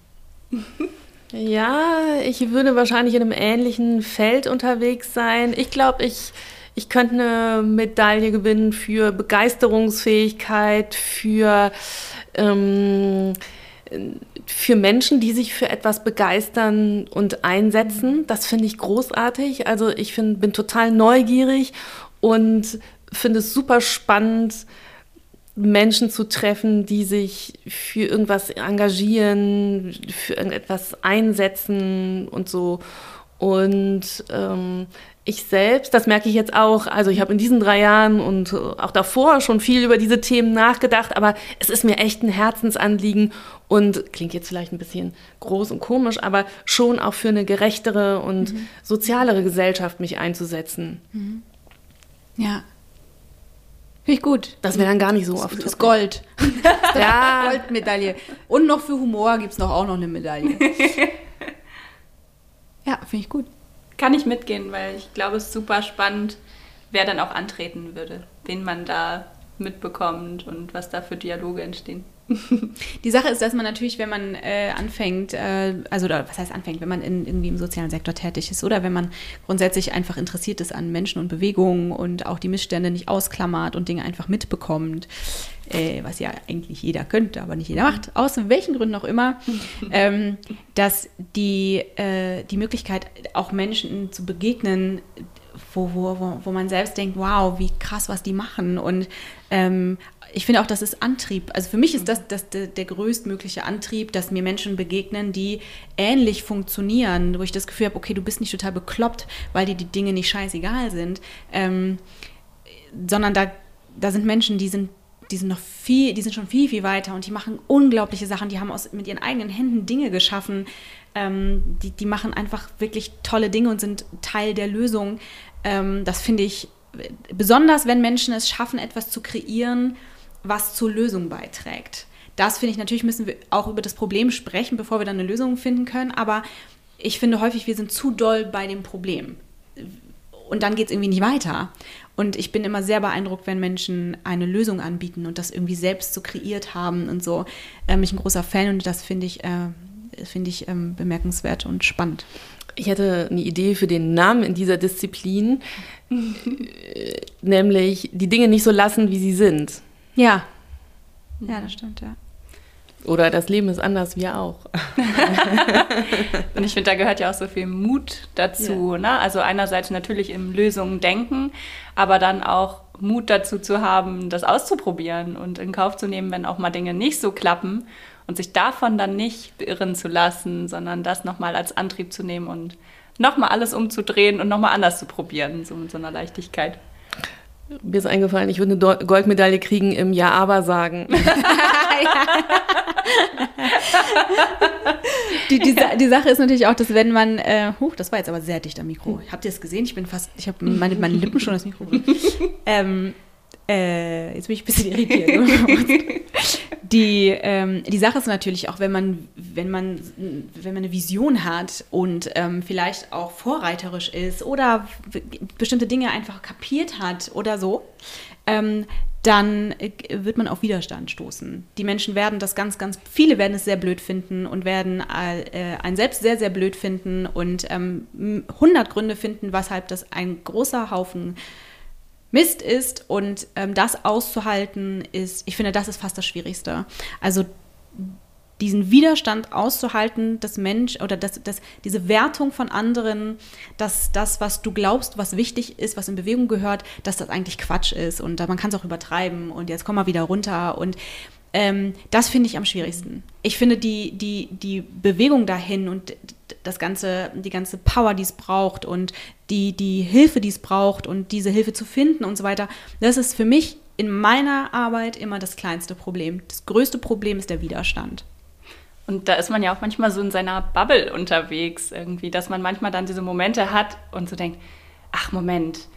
Ja, ich würde wahrscheinlich in einem ähnlichen Feld unterwegs sein. Ich glaube, ich, ich könnte eine Medaille gewinnen für Begeisterungsfähigkeit, für ähm, für Menschen, die sich für etwas begeistern und einsetzen. Das finde ich großartig. Also ich find, bin total neugierig und finde es super spannend, Menschen zu treffen, die sich für irgendwas engagieren, für irgendetwas einsetzen und so. Und ähm, ich selbst, das merke ich jetzt auch, also ich habe in diesen drei Jahren und auch davor schon viel über diese Themen nachgedacht, aber es ist mir echt ein Herzensanliegen und klingt jetzt vielleicht ein bisschen groß und komisch, aber schon auch für eine gerechtere und mhm. sozialere Gesellschaft mich einzusetzen. Mhm. Ja. Finde ich gut. Das wäre dann gar nicht so oft. Das ist Gold. ja. Goldmedaille. Und noch für Humor gibt es noch auch noch eine Medaille. ja, finde ich gut kann ich mitgehen, weil ich glaube, es ist super spannend, wer dann auch antreten würde, wen man da mitbekommt und was da für Dialoge entstehen. Die Sache ist, dass man natürlich, wenn man äh, anfängt, äh, also oder was heißt anfängt, wenn man in, irgendwie im sozialen Sektor tätig ist oder wenn man grundsätzlich einfach interessiert ist an Menschen und Bewegungen und auch die Missstände nicht ausklammert und Dinge einfach mitbekommt, äh, was ja eigentlich jeder könnte, aber nicht jeder macht, aus welchen Gründen auch immer, ähm, dass die, äh, die Möglichkeit, auch Menschen zu begegnen, wo, wo, wo man selbst denkt, wow, wie krass, was die machen und ähm, ich finde auch, das ist Antrieb. Also für mich ist das, das der, der größtmögliche Antrieb, dass mir Menschen begegnen, die ähnlich funktionieren, wo ich das Gefühl habe, okay, du bist nicht total bekloppt, weil dir die Dinge nicht scheißegal sind, ähm, sondern da, da sind Menschen, die sind die sind noch viel, die sind schon viel, viel weiter und die machen unglaubliche Sachen. Die haben aus, mit ihren eigenen Händen Dinge geschaffen. Ähm, die, die machen einfach wirklich tolle Dinge und sind Teil der Lösung. Ähm, das finde ich besonders, wenn Menschen es schaffen, etwas zu kreieren, was zur Lösung beiträgt. Das finde ich, natürlich müssen wir auch über das Problem sprechen, bevor wir dann eine Lösung finden können, aber ich finde häufig, wir sind zu doll bei dem Problem. Und dann geht es irgendwie nicht weiter. Und ich bin immer sehr beeindruckt, wenn Menschen eine Lösung anbieten und das irgendwie selbst so kreiert haben und so. Ähm, ich bin ein großer Fan und das finde ich, äh, find ich ähm, bemerkenswert und spannend. Ich hätte eine Idee für den Namen in dieser Disziplin, äh, nämlich die Dinge nicht so lassen, wie sie sind. Ja. Ja, das stimmt, ja. Oder das Leben ist anders, wir auch. und ich finde, da gehört ja auch so viel Mut dazu. Ja. Ne? Also einerseits natürlich im Lösungen denken, aber dann auch Mut dazu zu haben, das auszuprobieren und in Kauf zu nehmen, wenn auch mal Dinge nicht so klappen und sich davon dann nicht beirren zu lassen, sondern das nochmal als Antrieb zu nehmen und nochmal alles umzudrehen und nochmal anders zu probieren, so mit so einer Leichtigkeit. Mir ist eingefallen, ich würde eine Goldmedaille kriegen im Ja, aber sagen. die, die, die, Sache ist natürlich auch, dass wenn man, äh, huch, das war jetzt aber sehr dicht am Mikro. Habt ihr es gesehen? Ich bin fast, ich habe meine, meine Lippen schon das Mikro. ähm, äh, jetzt bin ich ein bisschen irritiert. die, ähm, die Sache ist natürlich auch, wenn man, wenn man, wenn man eine Vision hat und ähm, vielleicht auch vorreiterisch ist oder bestimmte Dinge einfach kapiert hat oder so, ähm, dann äh, wird man auf Widerstand stoßen. Die Menschen werden das ganz, ganz, viele werden es sehr blöd finden und werden äh, einen selbst sehr, sehr blöd finden und 100 ähm, Gründe finden, weshalb das ein großer Haufen Mist ist und ähm, das auszuhalten ist, ich finde, das ist fast das Schwierigste. Also diesen Widerstand auszuhalten, dass Mensch oder dass, dass diese Wertung von anderen, dass das, was du glaubst, was wichtig ist, was in Bewegung gehört, dass das eigentlich Quatsch ist. Und man kann es auch übertreiben. Und jetzt komm mal wieder runter. Und ähm, das finde ich am schwierigsten. Ich finde die, die, die Bewegung dahin und das ganze, die ganze Power, die es braucht und die, die Hilfe, die es braucht und diese Hilfe zu finden und so weiter, das ist für mich in meiner Arbeit immer das kleinste Problem. Das größte Problem ist der Widerstand. Und da ist man ja auch manchmal so in seiner Bubble unterwegs irgendwie, dass man manchmal dann diese Momente hat und so denkt, ach Moment,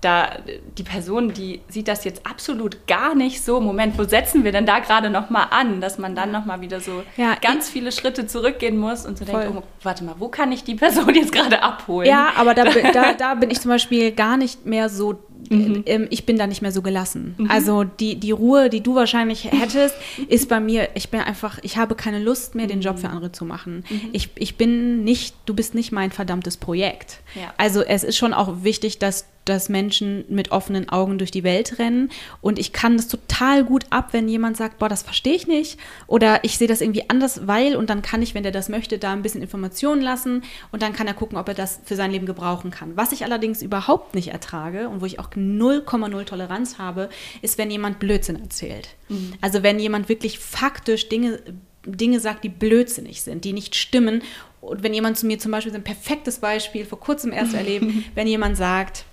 da die Person, die sieht das jetzt absolut gar nicht so. Moment, wo setzen wir denn da gerade noch mal an, dass man dann noch mal wieder so ja, ganz viele Schritte zurückgehen muss und so voll. denkt, oh, warte mal, wo kann ich die Person jetzt gerade abholen? Ja, aber da, da, da bin ich zum Beispiel gar nicht mehr so Mhm. Ähm, ich bin da nicht mehr so gelassen. Mhm. Also die, die Ruhe, die du wahrscheinlich hättest, ist bei mir, ich bin einfach, ich habe keine Lust mehr, den Job für andere zu machen. Mhm. Ich, ich bin nicht, du bist nicht mein verdammtes Projekt. Ja. Also es ist schon auch wichtig, dass dass Menschen mit offenen Augen durch die Welt rennen. Und ich kann das total gut ab, wenn jemand sagt, boah, das verstehe ich nicht. Oder ich sehe das irgendwie anders, weil, und dann kann ich, wenn der das möchte, da ein bisschen Informationen lassen und dann kann er gucken, ob er das für sein Leben gebrauchen kann. Was ich allerdings überhaupt nicht ertrage und wo ich auch 0,0 Toleranz habe, ist, wenn jemand Blödsinn erzählt. Mhm. Also wenn jemand wirklich faktisch Dinge Dinge sagt, die blödsinnig sind, die nicht stimmen. Und wenn jemand zu mir zum Beispiel, ein perfektes Beispiel, vor kurzem erst erlebt, wenn jemand sagt,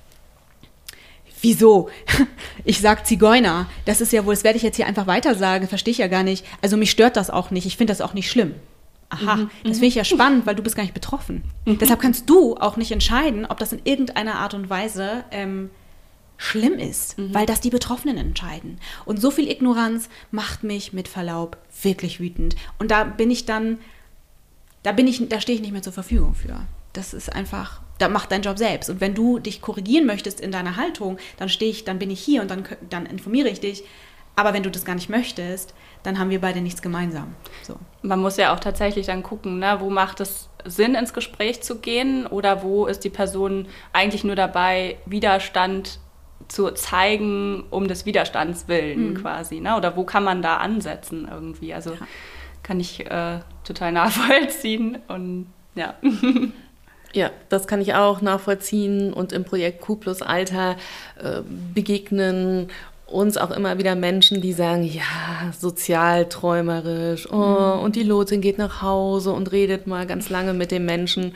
Wieso? Ich sag Zigeuner. Das ist ja wohl, das werde ich jetzt hier einfach weiter sagen, verstehe ich ja gar nicht. Also mich stört das auch nicht. Ich finde das auch nicht schlimm. Aha, mhm, das finde ich ja spannend, weil du bist gar nicht betroffen. Mhm. Deshalb kannst du auch nicht entscheiden, ob das in irgendeiner Art und Weise ähm, schlimm ist, mhm. weil das die Betroffenen entscheiden. Und so viel Ignoranz macht mich mit Verlaub wirklich wütend. Und da bin ich dann, da bin ich, da stehe ich nicht mehr zur Verfügung für. Das ist einfach da mach deinen Job selbst. Und wenn du dich korrigieren möchtest in deiner Haltung, dann stehe ich, dann bin ich hier und dann, dann informiere ich dich. Aber wenn du das gar nicht möchtest, dann haben wir beide nichts gemeinsam. So. Man muss ja auch tatsächlich dann gucken, ne, wo macht es Sinn, ins Gespräch zu gehen oder wo ist die Person eigentlich nur dabei, Widerstand zu zeigen, um des Widerstands willen mhm. quasi. Ne? Oder wo kann man da ansetzen irgendwie? Also ja. kann ich äh, total nachvollziehen und ja. Ja, das kann ich auch nachvollziehen und im Projekt Q plus Alter äh, begegnen uns auch immer wieder Menschen, die sagen, ja, sozial träumerisch, oh, mhm. und die Lotin geht nach Hause und redet mal ganz lange mit dem Menschen.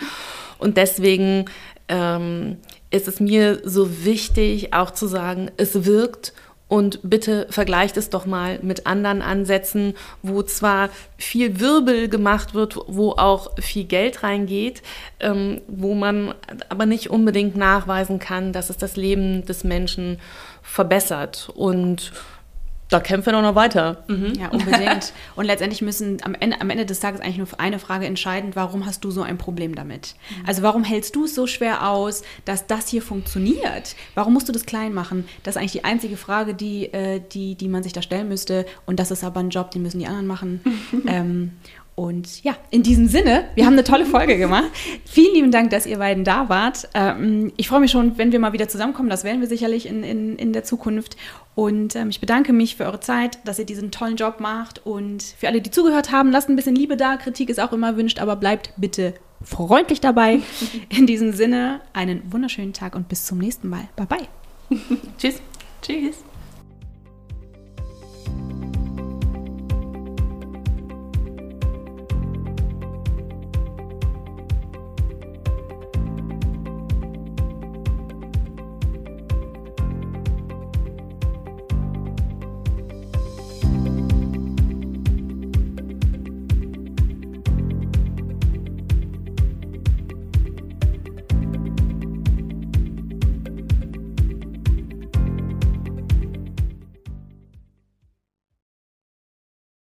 Und deswegen ähm, ist es mir so wichtig, auch zu sagen, es wirkt und bitte vergleicht es doch mal mit anderen Ansätzen, wo zwar viel Wirbel gemacht wird, wo auch viel Geld reingeht, ähm, wo man aber nicht unbedingt nachweisen kann, dass es das Leben des Menschen verbessert. Und da kämpfen wir noch weiter. Mhm. Ja, unbedingt. Und letztendlich müssen am Ende, am Ende des Tages eigentlich nur eine Frage entscheiden, warum hast du so ein Problem damit? Mhm. Also warum hältst du es so schwer aus, dass das hier funktioniert? Warum musst du das klein machen? Das ist eigentlich die einzige Frage, die, äh, die, die man sich da stellen müsste. Und das ist aber ein Job, den müssen die anderen machen. ähm, Und ja, in diesem Sinne, wir haben eine tolle Folge gemacht. Vielen lieben Dank, dass ihr beiden da wart. Ähm, ich freue mich schon, wenn wir mal wieder zusammenkommen. Das werden wir sicherlich in, in, in der Zukunft. Und ähm, ich bedanke mich für eure Zeit, dass ihr diesen tollen Job macht. Und für alle, die zugehört haben, lasst ein bisschen Liebe da. Kritik ist auch immer erwünscht, aber bleibt bitte freundlich dabei. In diesem Sinne, einen wunderschönen Tag und bis zum nächsten Mal. Bye bye. Tschüss. Tschüss.